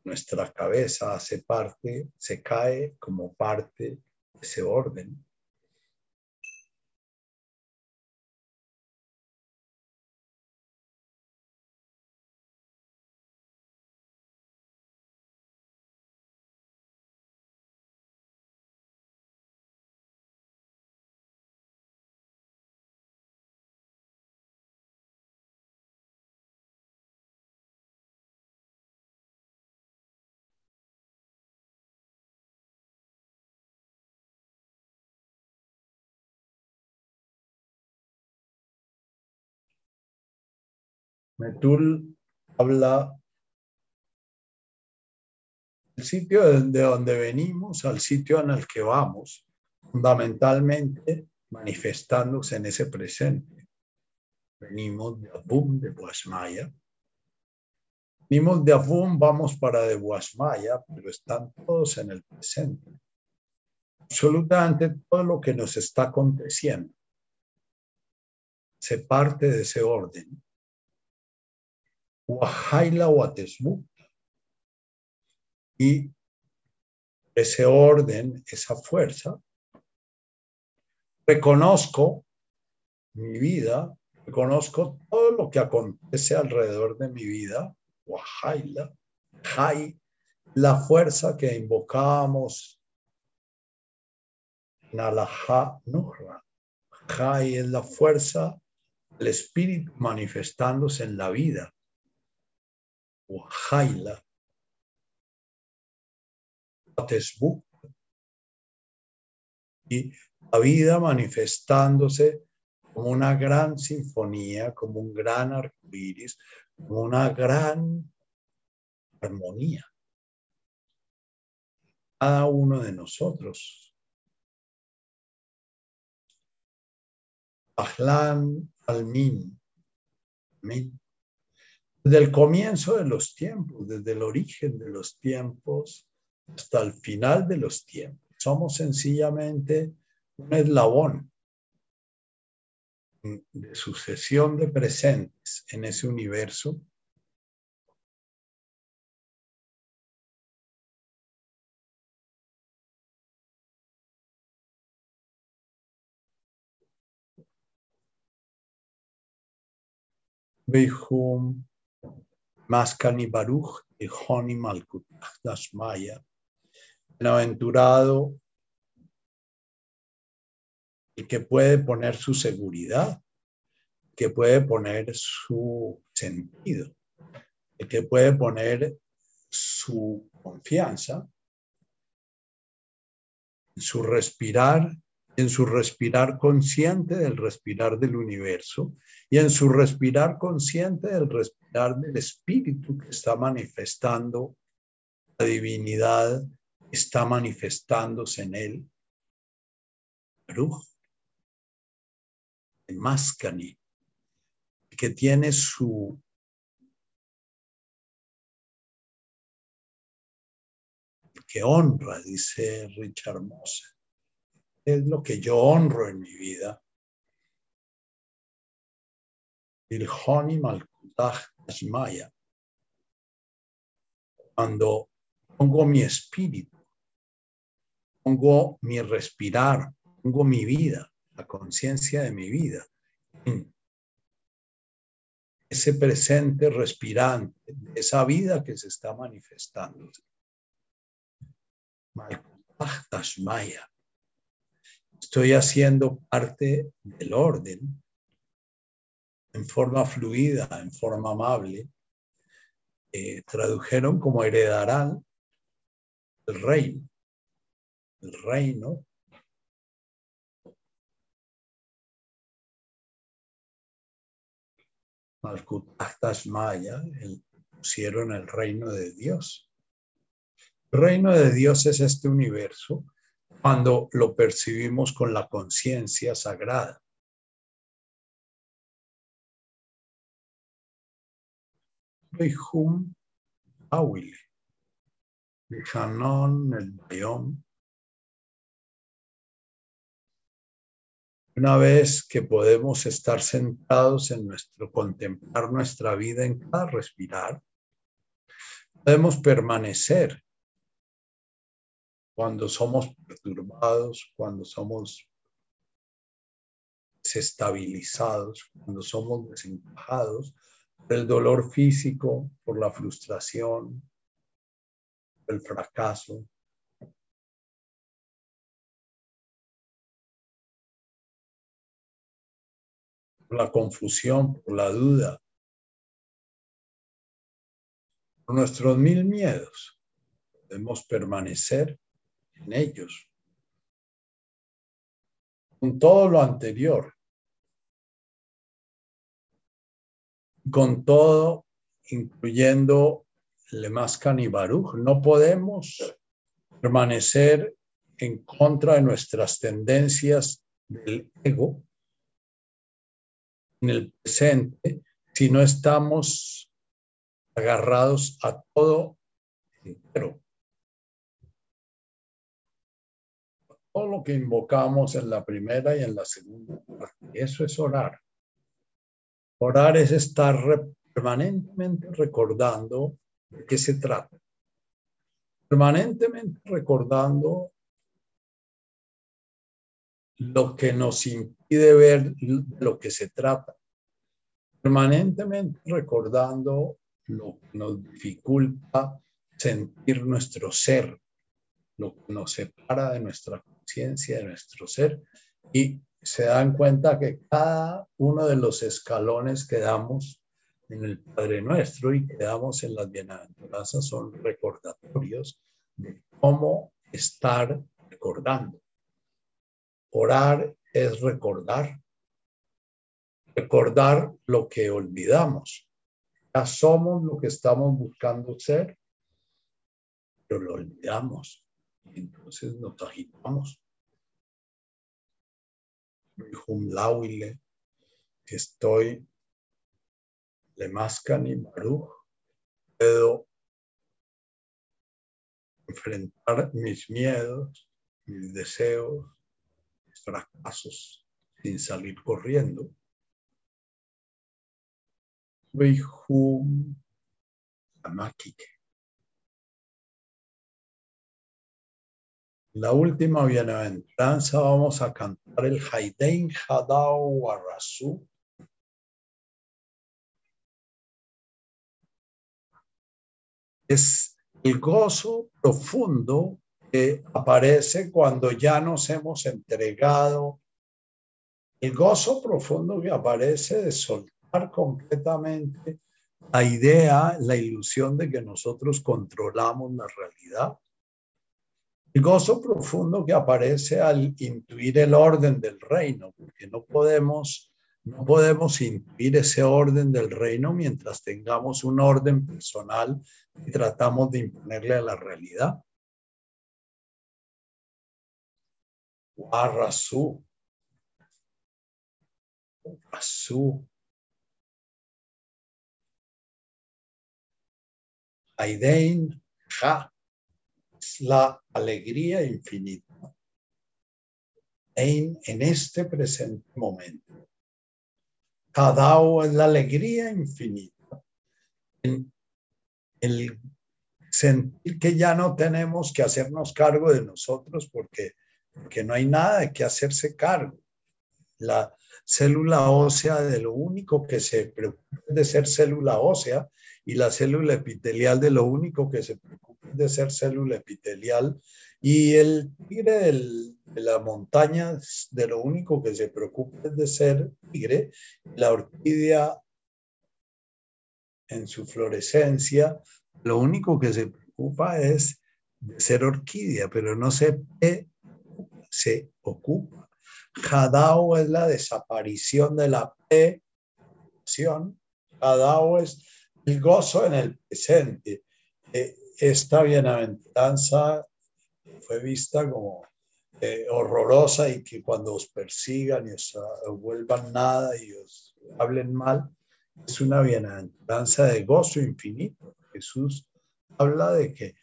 nuestra cabeza hace parte, se cae como parte de ese orden. Metul habla del sitio de donde venimos al sitio en el que vamos, fundamentalmente manifestándose en ese presente. Venimos de Abum, de Guasmaya. Venimos de Abum, vamos para de Guasmaya, pero están todos en el presente. Absolutamente todo lo que nos está aconteciendo se parte de ese orden Y ese orden, esa fuerza, reconozco mi vida, reconozco todo lo que acontece alrededor de mi vida, Wahaila, Hai, la fuerza que invocábamos en Alaha Nurra. Hai es la fuerza del espíritu manifestándose en la vida o Haila, y la vida manifestándose como una gran sinfonía, como un gran arcoíris, como una gran armonía. Cada uno de nosotros. Ahlan Almin. Min desde el comienzo de los tiempos, desde el origen de los tiempos, hasta el final de los tiempos. Somos sencillamente un eslabón de sucesión de presentes en ese universo Maskani Baruch y Honi Malkut Dashmaya. Bienaventurado el que puede poner su seguridad, que puede poner su sentido, el que puede poner su confianza su respirar en su respirar consciente del respirar del universo y en su respirar consciente del respirar del espíritu que está manifestando la divinidad, está manifestándose en él. El Mascani, que tiene su que honra, dice Richard Moser es lo que yo honro en mi vida. El Honi Malkutaj Ashmaya. Cuando pongo mi espíritu, pongo mi respirar, pongo mi vida, la conciencia de mi vida, ese presente respirante, esa vida que se está manifestando. Malkutaj Ashmaya estoy haciendo parte del orden en forma fluida, en forma amable. Eh, tradujeron como heredarán el reino. El reino Malkutaktas Maya, pusieron el reino de Dios. El reino de Dios es este universo cuando lo percibimos con la conciencia sagrada. Una vez que podemos estar sentados en nuestro, contemplar nuestra vida en cada respirar, podemos permanecer cuando somos perturbados, cuando somos desestabilizados, cuando somos desencajados por el dolor físico, por la frustración, por el fracaso. Por la confusión, por la duda, por nuestros mil miedos, podemos permanecer en ellos. Con todo lo anterior, con todo, incluyendo Lemascan y Baruch, no podemos permanecer en contra de nuestras tendencias del ego en el presente si no estamos agarrados a todo entero. Lo que invocamos en la primera y en la segunda Eso es orar. Orar es estar permanentemente recordando de qué se trata. Permanentemente recordando lo que nos impide ver de lo que se trata. Permanentemente recordando lo que nos dificulta sentir nuestro ser, lo que nos separa de nuestra de nuestro ser, y se dan cuenta que cada uno de los escalones que damos en el Padre Nuestro y que damos en las bienaventuranzas son recordatorios de cómo estar recordando. Orar es recordar, recordar lo que olvidamos. Ya somos lo que estamos buscando ser, pero lo olvidamos entonces nos agitamos. Lauile, que estoy le mascan y baruch, puedo enfrentar mis miedos, mis deseos, mis fracasos, sin salir corriendo. La última bienaventuranza vamos a cantar el Haidein Hadao Warasu. Es el gozo profundo que aparece cuando ya nos hemos entregado, el gozo profundo que aparece de soltar completamente la idea, la ilusión de que nosotros controlamos la realidad. El gozo profundo que aparece al intuir el orden del reino, porque no podemos, no podemos intuir ese orden del reino mientras tengamos un orden personal y tratamos de imponerle a la realidad. Arrasú. Arrasú. Aidein Ja la alegría infinita en, en este presente momento. Kadao es la alegría infinita. En el sentir que ya no tenemos que hacernos cargo de nosotros porque, porque no hay nada de que hacerse cargo. La célula ósea de lo único que se preocupa de ser célula ósea y la célula epitelial de lo único que se preocupa de ser célula epitelial y el tigre de la montaña de lo único que se preocupa de ser tigre, la orquídea en su florescencia, lo único que se preocupa es de ser orquídea, pero no se, se ocupa. Jadao es la desaparición de la P-acción. Jadao es el gozo en el presente. Eh, esta bienaventuranza fue vista como eh, horrorosa y que cuando os persigan y os vuelvan nada y os hablen mal, es una bienaventuranza de gozo infinito. Jesús habla de que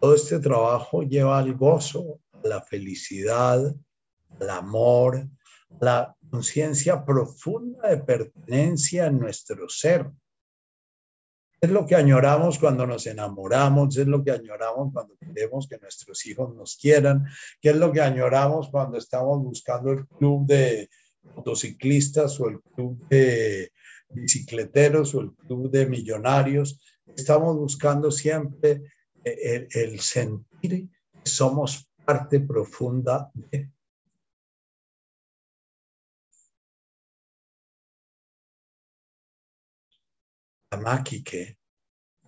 todo este trabajo lleva al gozo, a la felicidad, al amor, la conciencia profunda de pertenencia en nuestro ser. Es lo que añoramos cuando nos enamoramos, es lo que añoramos cuando queremos que nuestros hijos nos quieran, que es lo que añoramos cuando estamos buscando el club de motociclistas o el club de bicicleteros o el club de millonarios, estamos buscando siempre el, el sentir que somos parte profunda de Amakike,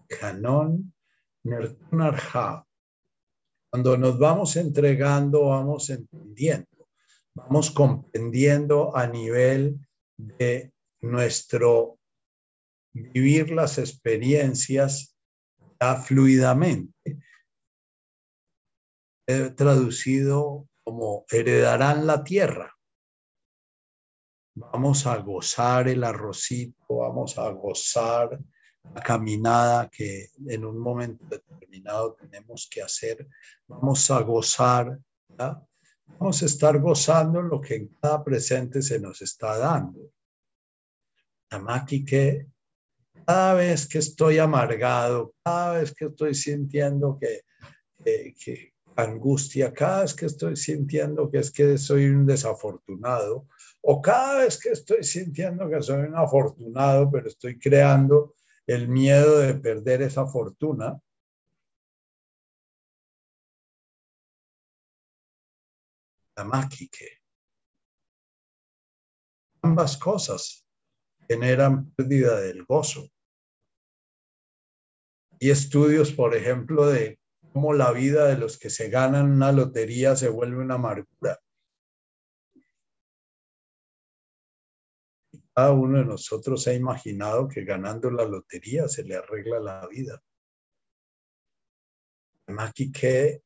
Canon Nertunarja. Cuando nos vamos entregando, vamos entendiendo, vamos comprendiendo a nivel de nuestro vivir las experiencias ya fluidamente. He traducido como heredarán la tierra. Vamos a gozar el arrocito, vamos a gozar la caminada que en un momento determinado tenemos que hacer. Vamos a gozar, vamos a estar gozando lo que en cada presente se nos está dando que cada vez que estoy amargado, cada vez que estoy sintiendo que, que, angustia, cada vez que estoy sintiendo que es que soy un desafortunado, o cada vez que estoy sintiendo que soy un afortunado, pero estoy creando el miedo de perder esa fortuna, ambas cosas generan pérdida del gozo. Y estudios, por ejemplo, de cómo la vida de los que se ganan una lotería se vuelve una amargura. Uno de nosotros ha imaginado que ganando la lotería se le arregla la vida. Aquí que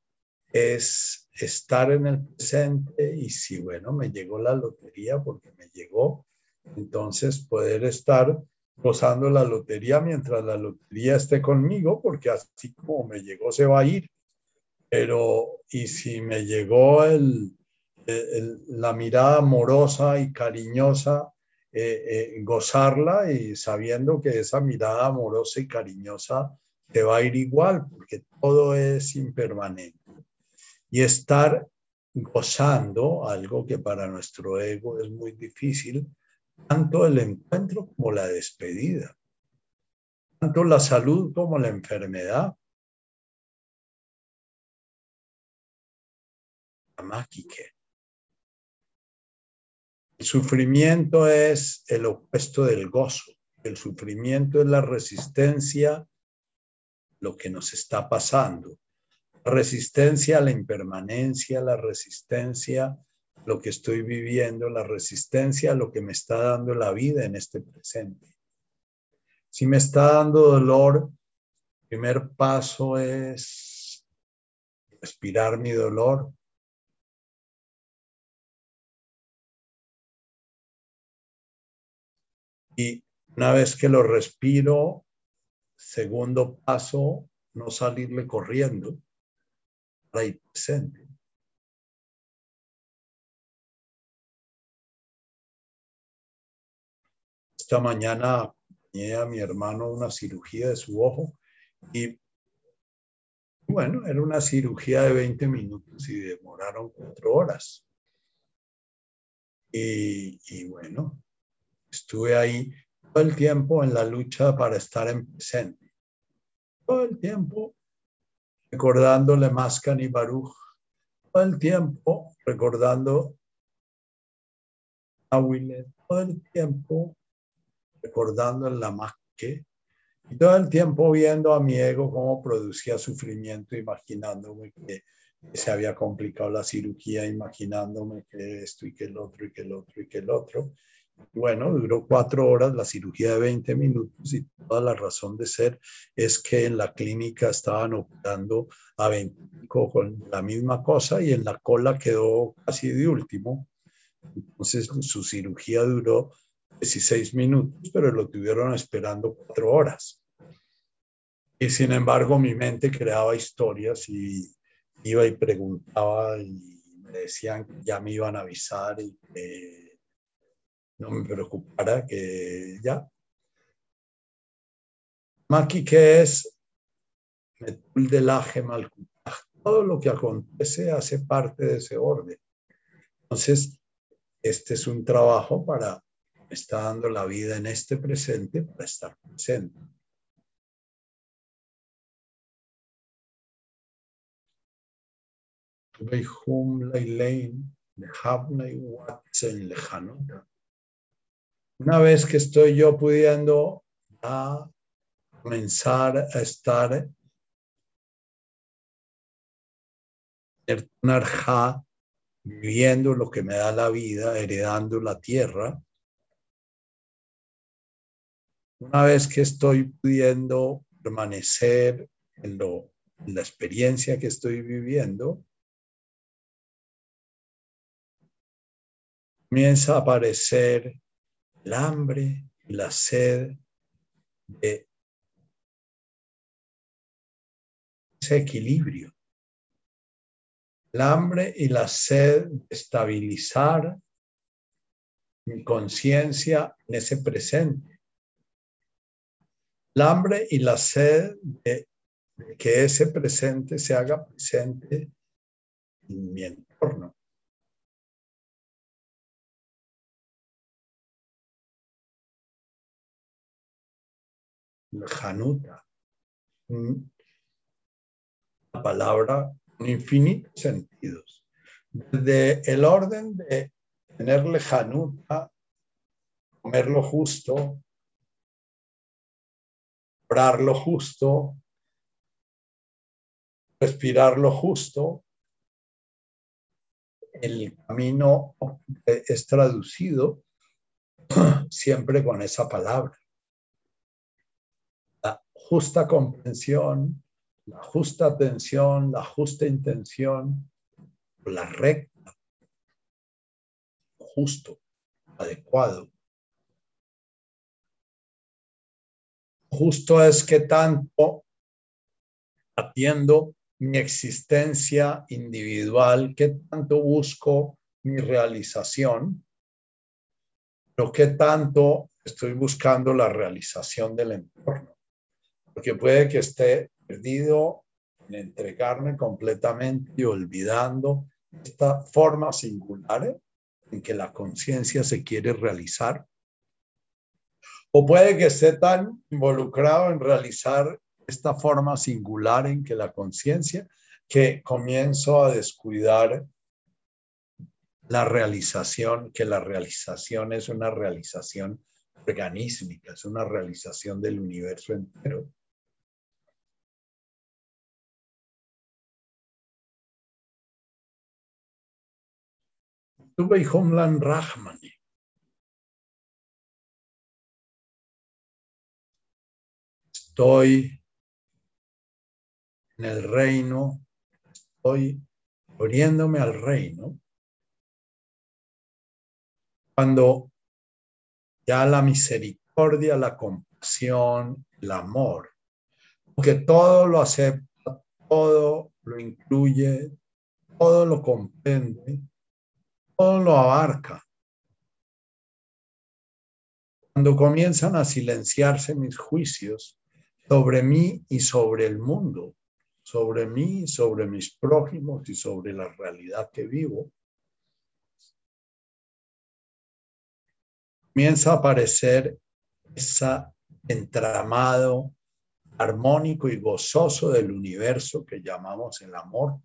es estar en el presente y si, bueno, me llegó la lotería porque me llegó, entonces, poder estar gozando la lotería mientras la lotería esté conmigo, porque así como me llegó, se va a ir. pero y si me llegó el, la mirada amorosa y cariñosa, eh, eh, gozarla y sabiendo que esa mirada amorosa y cariñosa te va a ir igual, porque todo es impermanente. Y estar gozando algo que para nuestro ego es muy difícil, tanto el encuentro como la despedida, tanto la salud como la enfermedad. El sufrimiento es el opuesto del gozo. El sufrimiento es la resistencia lo que nos está pasando. Resistencia a la impermanencia, la resistencia lo que estoy viviendo, la resistencia a lo que me está dando la vida en este presente. Si me está dando dolor, el primer paso es respirar mi dolor. Y una vez que lo respiro, Segundo paso, no salirle corriendo para ir presente. Esta mañana acompañé a mi hermano una cirugía de su ojo y bueno, era una cirugía de 20 minutos y demoraron cuatro horas. Y, y bueno, estuve ahí todo el tiempo en la lucha para estar en presente. Todo el tiempo recordándole Mascan y Baruch. Todo el tiempo recordando a Willet. Todo el tiempo recordando la Masque. Y todo el tiempo viendo a mi ego cómo producía sufrimiento, imaginándome que se había complicado la cirugía, imaginándome que esto y que el otro y que el otro y que el otro. Bueno, duró cuatro horas, la cirugía de 20 minutos y toda la razón de ser es que en la clínica estaban operando a 20 con la misma cosa y en la cola quedó casi de último. Entonces su cirugía duró 16 minutos, pero lo tuvieron esperando cuatro horas. Y sin embargo mi mente creaba historias y iba y preguntaba y me decían que ya me iban a avisar y que no me preocupara que ya. Maki, que es Metul del Todo lo que acontece hace parte de ese orden. Entonces, este es un trabajo para, me está dando la vida en este presente para estar presente. Una vez que estoy yo pudiendo a comenzar a estar viviendo lo que me da la vida, heredando la tierra. Una vez que estoy pudiendo permanecer en, lo, en la experiencia que estoy viviendo, comienza a aparecer el hambre y la sed de ese equilibrio. El hambre y la sed de estabilizar mi conciencia en ese presente. El hambre y la sed de, de que ese presente se haga presente en mi entorno. Hanuta, una palabra con infinitos sentidos. Desde el orden de tenerle Hanuta, comer lo justo, orar lo justo, respirar lo justo, el camino es traducido siempre con esa palabra justa comprensión, la justa atención, la justa intención, la recta, justo, adecuado. Justo es que tanto atiendo mi existencia individual, qué tanto busco mi realización, pero qué tanto estoy buscando la realización del entorno. Porque puede que esté perdido en entregarme completamente y olvidando esta forma singular en que la conciencia se quiere realizar. O puede que esté tan involucrado en realizar esta forma singular en que la conciencia que comienzo a descuidar la realización, que la realización es una realización organísmica, es una realización del universo entero. Homeland. Estoy en el reino, estoy abriéndome al reino. Cuando ya la misericordia, la compasión, el amor, que todo lo acepta, todo lo incluye, todo lo comprende, todo lo abarca. Cuando comienzan a silenciarse mis juicios sobre mí y sobre el mundo, sobre mí, sobre mis prójimos y sobre la realidad que vivo, comienza a aparecer ese entramado armónico y gozoso del universo que llamamos el amor.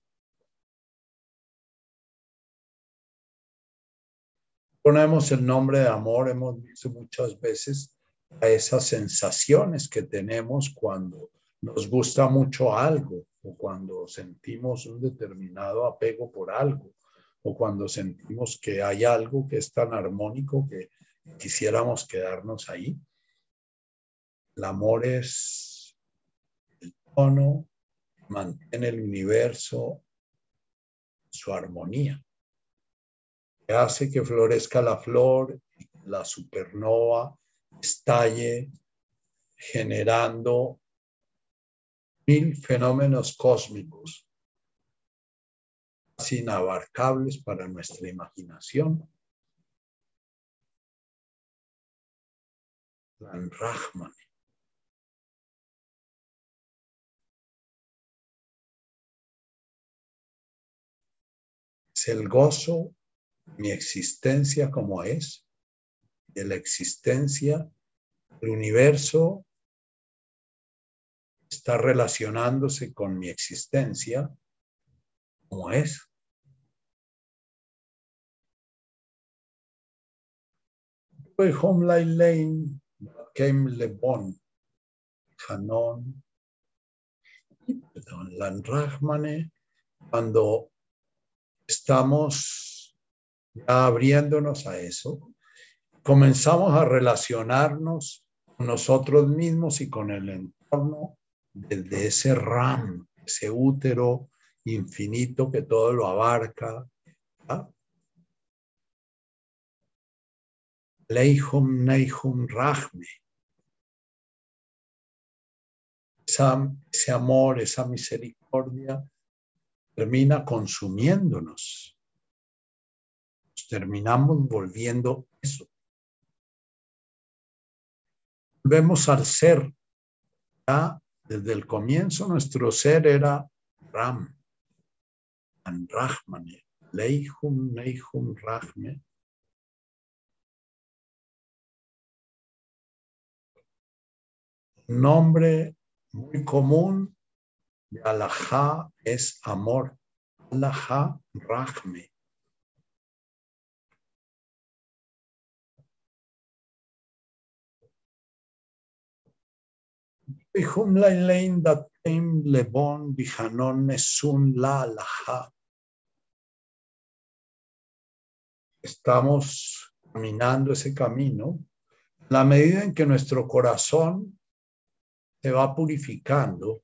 Ponemos el nombre de amor, hemos visto muchas veces a esas sensaciones que tenemos cuando nos gusta mucho algo o cuando sentimos un determinado apego por algo o cuando sentimos que hay algo que es tan armónico que quisiéramos quedarnos ahí. El amor es el tono mantiene el universo su armonía, hace que florezca la flor la supernova estalle generando mil fenómenos cósmicos inabarcables para nuestra imaginación Rahman. Es el gozo mi existencia como es, de la existencia del universo está relacionándose con mi existencia como es. Home Lane Kem Lebon, Hanon, Lanrahmane, cuando estamos ya abriéndonos a eso, comenzamos a relacionarnos con nosotros mismos y con el entorno desde ese ram, ese útero infinito que todo lo abarca. Leihum Neihum Rahme ese amor, esa misericordia, termina consumiéndonos. Terminamos volviendo eso. Volvemos al ser. Ya desde el comienzo nuestro ser era Ram, Rahmane, Leihum Neihum Rahme. Nombre muy común de alajá es amor. Alajá rahme. Lebon la Estamos caminando ese camino. La medida en que nuestro corazón se va purificando.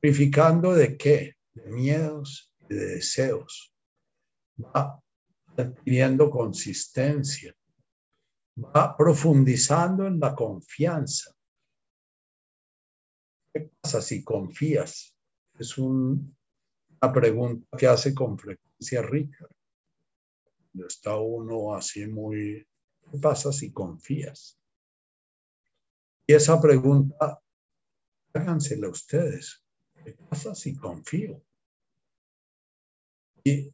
¿Purificando de qué? De miedos y de deseos. Va adquiriendo consistencia. Va profundizando en la confianza. ¿Qué pasa si confías? es una pregunta que hace con frecuencia Richard. Está uno así muy, ¿qué pasa si confías? Y esa pregunta, hágansela ustedes. ¿Qué pasa si confío? Y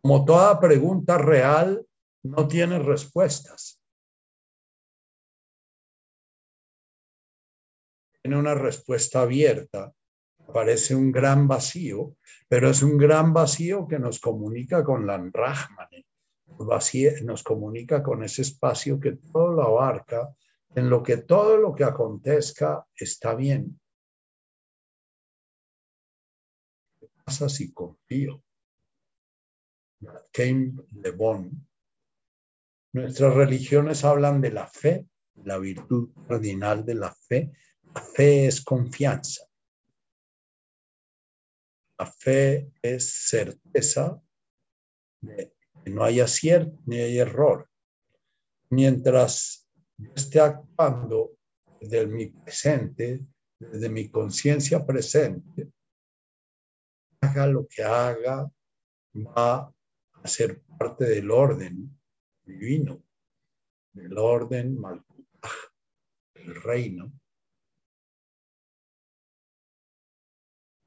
como toda pregunta real, no tiene respuestas. Tiene una respuesta abierta. Parece un gran vacío, pero es un gran vacío que nos comunica con la Rahman. Nos comunica con ese espacio que todo lo abarca, en lo que todo lo que acontezca está bien. ¿Qué pasa si confío? Le Bon. Nuestras religiones hablan de la fe, la virtud cardinal de la fe. Fe es confianza. La fe es certeza de que no hay acierto ni hay error. Mientras esté actuando desde mi presente, desde mi conciencia presente, haga lo que haga, va ser parte del orden divino, del orden Malkutaj, el reino.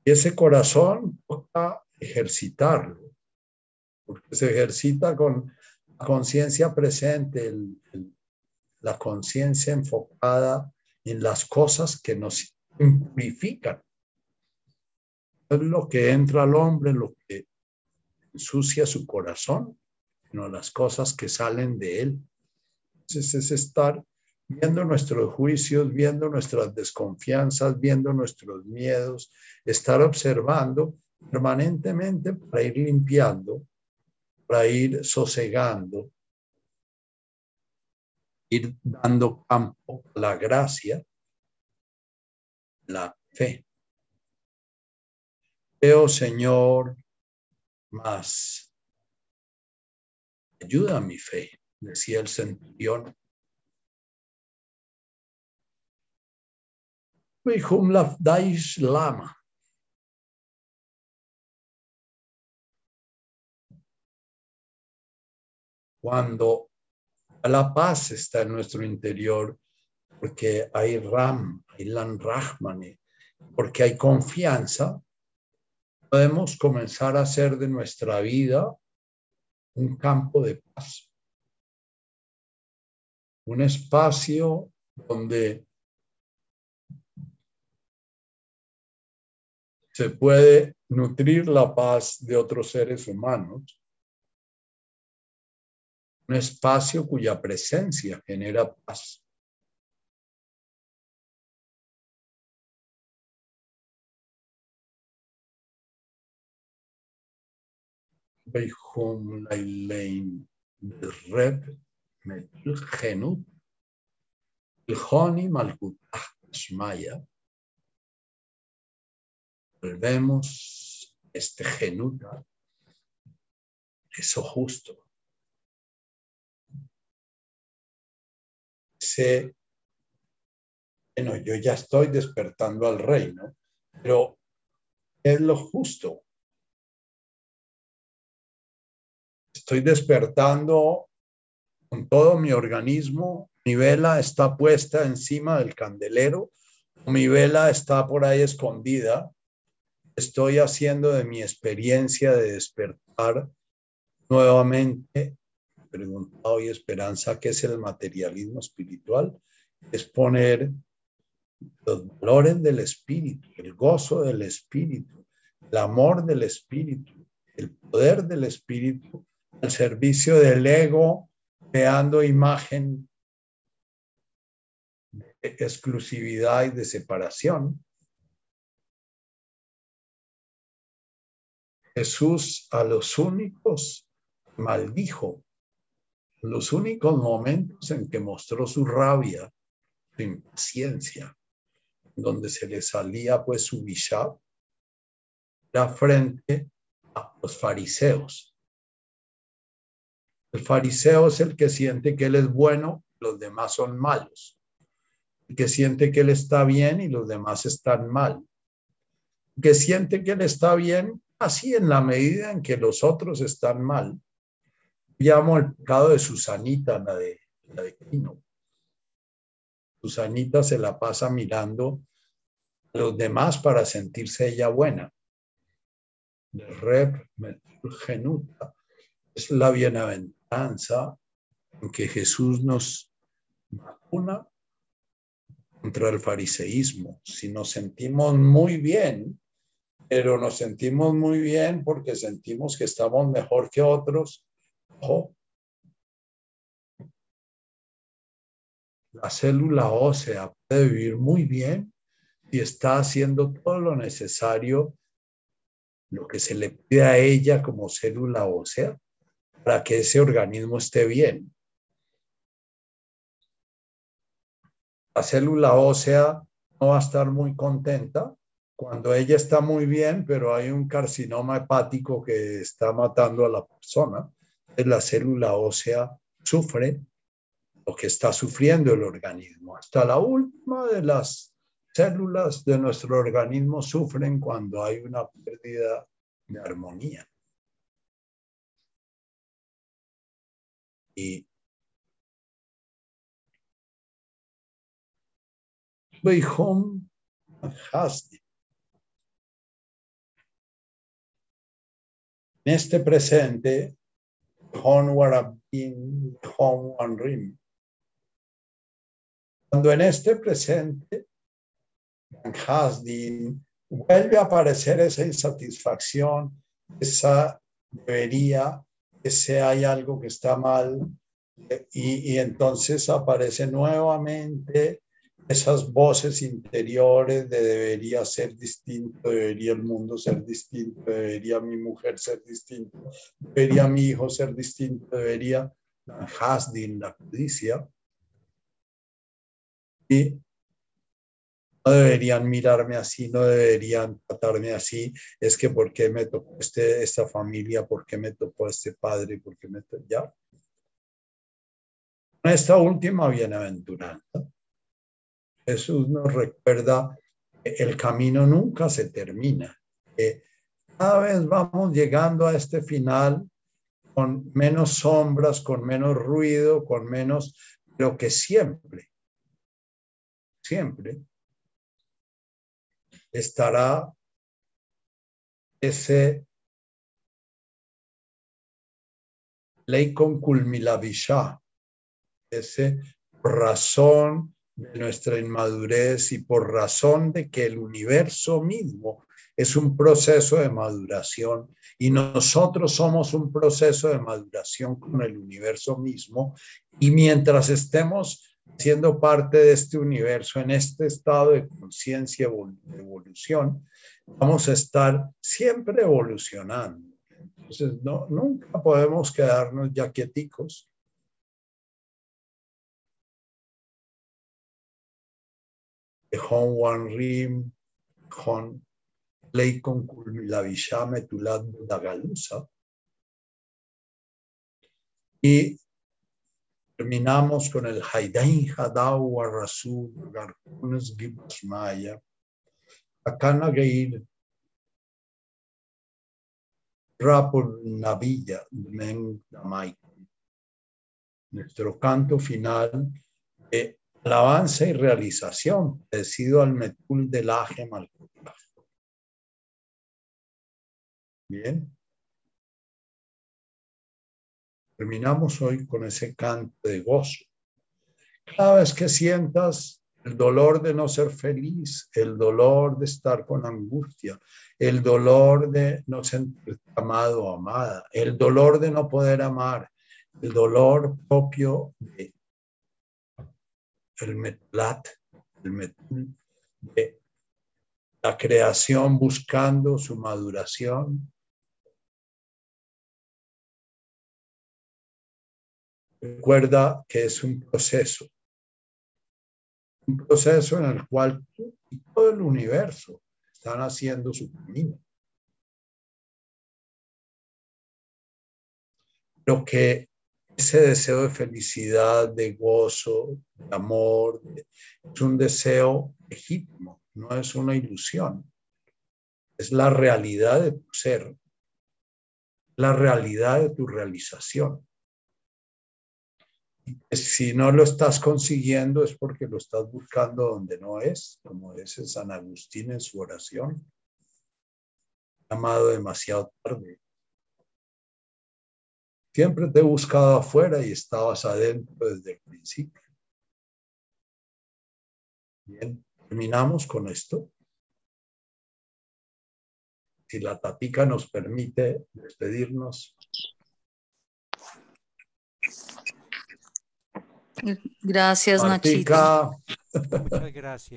Y ese corazón toca ejercitarlo, porque se ejercita con la conciencia presente, la conciencia enfocada en las cosas que nos purifican. Es lo que entra al hombre, lo que ensucia su corazón, sino las cosas que salen de él. Entonces es estar viendo nuestros juicios, viendo nuestras desconfianzas, viendo nuestros miedos, estar observando permanentemente para ir limpiando, para ir sosegando, ir dando campo a la gracia, la fe. Veo, Señor, más ayuda a mi fe, decía el centurión. Lama. Cuando la paz está en nuestro interior, porque hay Ram, hay Lan Rahmani, porque hay confianza, podemos comenzar a hacer de nuestra vida un campo de paz, un espacio donde se puede nutrir la paz de otros seres humanos, un espacio cuya presencia genera paz. Volvemos este genuta, eso justo. Ese, bueno, yo ya estoy despertando al reino, pero es lo justo. estoy despertando con todo mi organismo. Mi vela está puesta encima del candelero. Mi vela está por ahí escondida. Estoy haciendo de mi experiencia de despertar nuevamente. Preguntado hoy Esperanza, ¿qué es el materialismo espiritual? Es poner los valores del espíritu, el gozo del espíritu, el amor del espíritu, el poder del espíritu al servicio del ego, creando imagen de exclusividad y de separación. Jesús a los únicos maldijo, los únicos momentos en que mostró su rabia, su impaciencia, donde se le salía pues su bishab, la frente a los fariseos el fariseo es el que siente que él es bueno, los demás son malos. El que siente que él está bien y los demás están mal. que siente que él está bien, así en la medida en que los otros están mal. Llamo el pecado de Susanita, la de, la de Quino. Susanita se la pasa mirando a los demás para sentirse ella buena. Rep genuta es la bienaventuranza en que Jesús nos vacuna contra el fariseísmo. Si nos sentimos muy bien, pero nos sentimos muy bien porque sentimos que estamos mejor que otros, la célula ósea puede vivir muy bien y está haciendo todo lo necesario, lo que se le pide a ella como célula ósea, para que ese organismo esté bien. La célula ósea no va a estar muy contenta cuando ella está muy bien, pero hay un carcinoma hepático que está matando a la persona. La célula ósea sufre lo que está sufriendo el organismo. Hasta la última de las células de nuestro organismo sufren cuando hay una pérdida de armonía. Y home En este presente, Hon Warabin, Hon Wanrim. Cuando en este presente, Hasdin, vuelve a aparecer esa insatisfacción, esa debería, ese hay algo que está mal, y, y entonces aparece nuevamente esas voces interiores de debería ser distinto, debería el mundo ser distinto, debería mi mujer ser distinto, debería mi hijo ser distinto, debería hasdin, la codicia. Y no deberían mirarme así, no deberían tratarme así, es que ¿por qué me tocó este, esta familia? ¿Por qué me tocó este padre? ¿Por qué me tocó ya? Esta última bienaventuranza Jesús nos recuerda que el camino nunca se termina. Que cada vez vamos llegando a este final con menos sombras, con menos ruido, con menos, pero que siempre, siempre estará ese ley con culmilavisha, ese razón de nuestra inmadurez y por razón de que el universo mismo es un proceso de maduración y nosotros somos un proceso de maduración con el universo mismo y mientras estemos siendo parte de este universo en este estado de conciencia evolución, vamos a estar siempre evolucionando. Entonces, no, nunca podemos quedarnos ya quieticos Hon Wan Rim, Hon Leikon Vishame Tulad Dagalusa. Y terminamos con el Haidain Hadau Rasul Garkunes Gibasmaya. Akana Geir Rapur Navilla Men Nuestro canto final de alabanza y realización, decido al metul del ajem al Bien. Terminamos hoy con ese canto de gozo. Cada vez que sientas el dolor de no ser feliz, el dolor de estar con angustia, el dolor de no sentir amado o amada, el dolor de no poder amar, el dolor propio de el metlat, el metul de la creación buscando su maduración. Recuerda que es un proceso, un proceso en el cual todo el universo están haciendo su camino. Lo que ese deseo de felicidad, de gozo, de amor, es un deseo legítimo, no es una ilusión. es la realidad de tu ser, la realidad de tu realización. Si no lo estás consiguiendo es porque lo estás buscando donde no es, como dice San Agustín en su oración. Amado demasiado tarde. Siempre te he buscado afuera y estabas adentro desde el principio. Bien, terminamos con esto. Si la tatica nos permite despedirnos. Gracias, Nachito. Muchas gracias.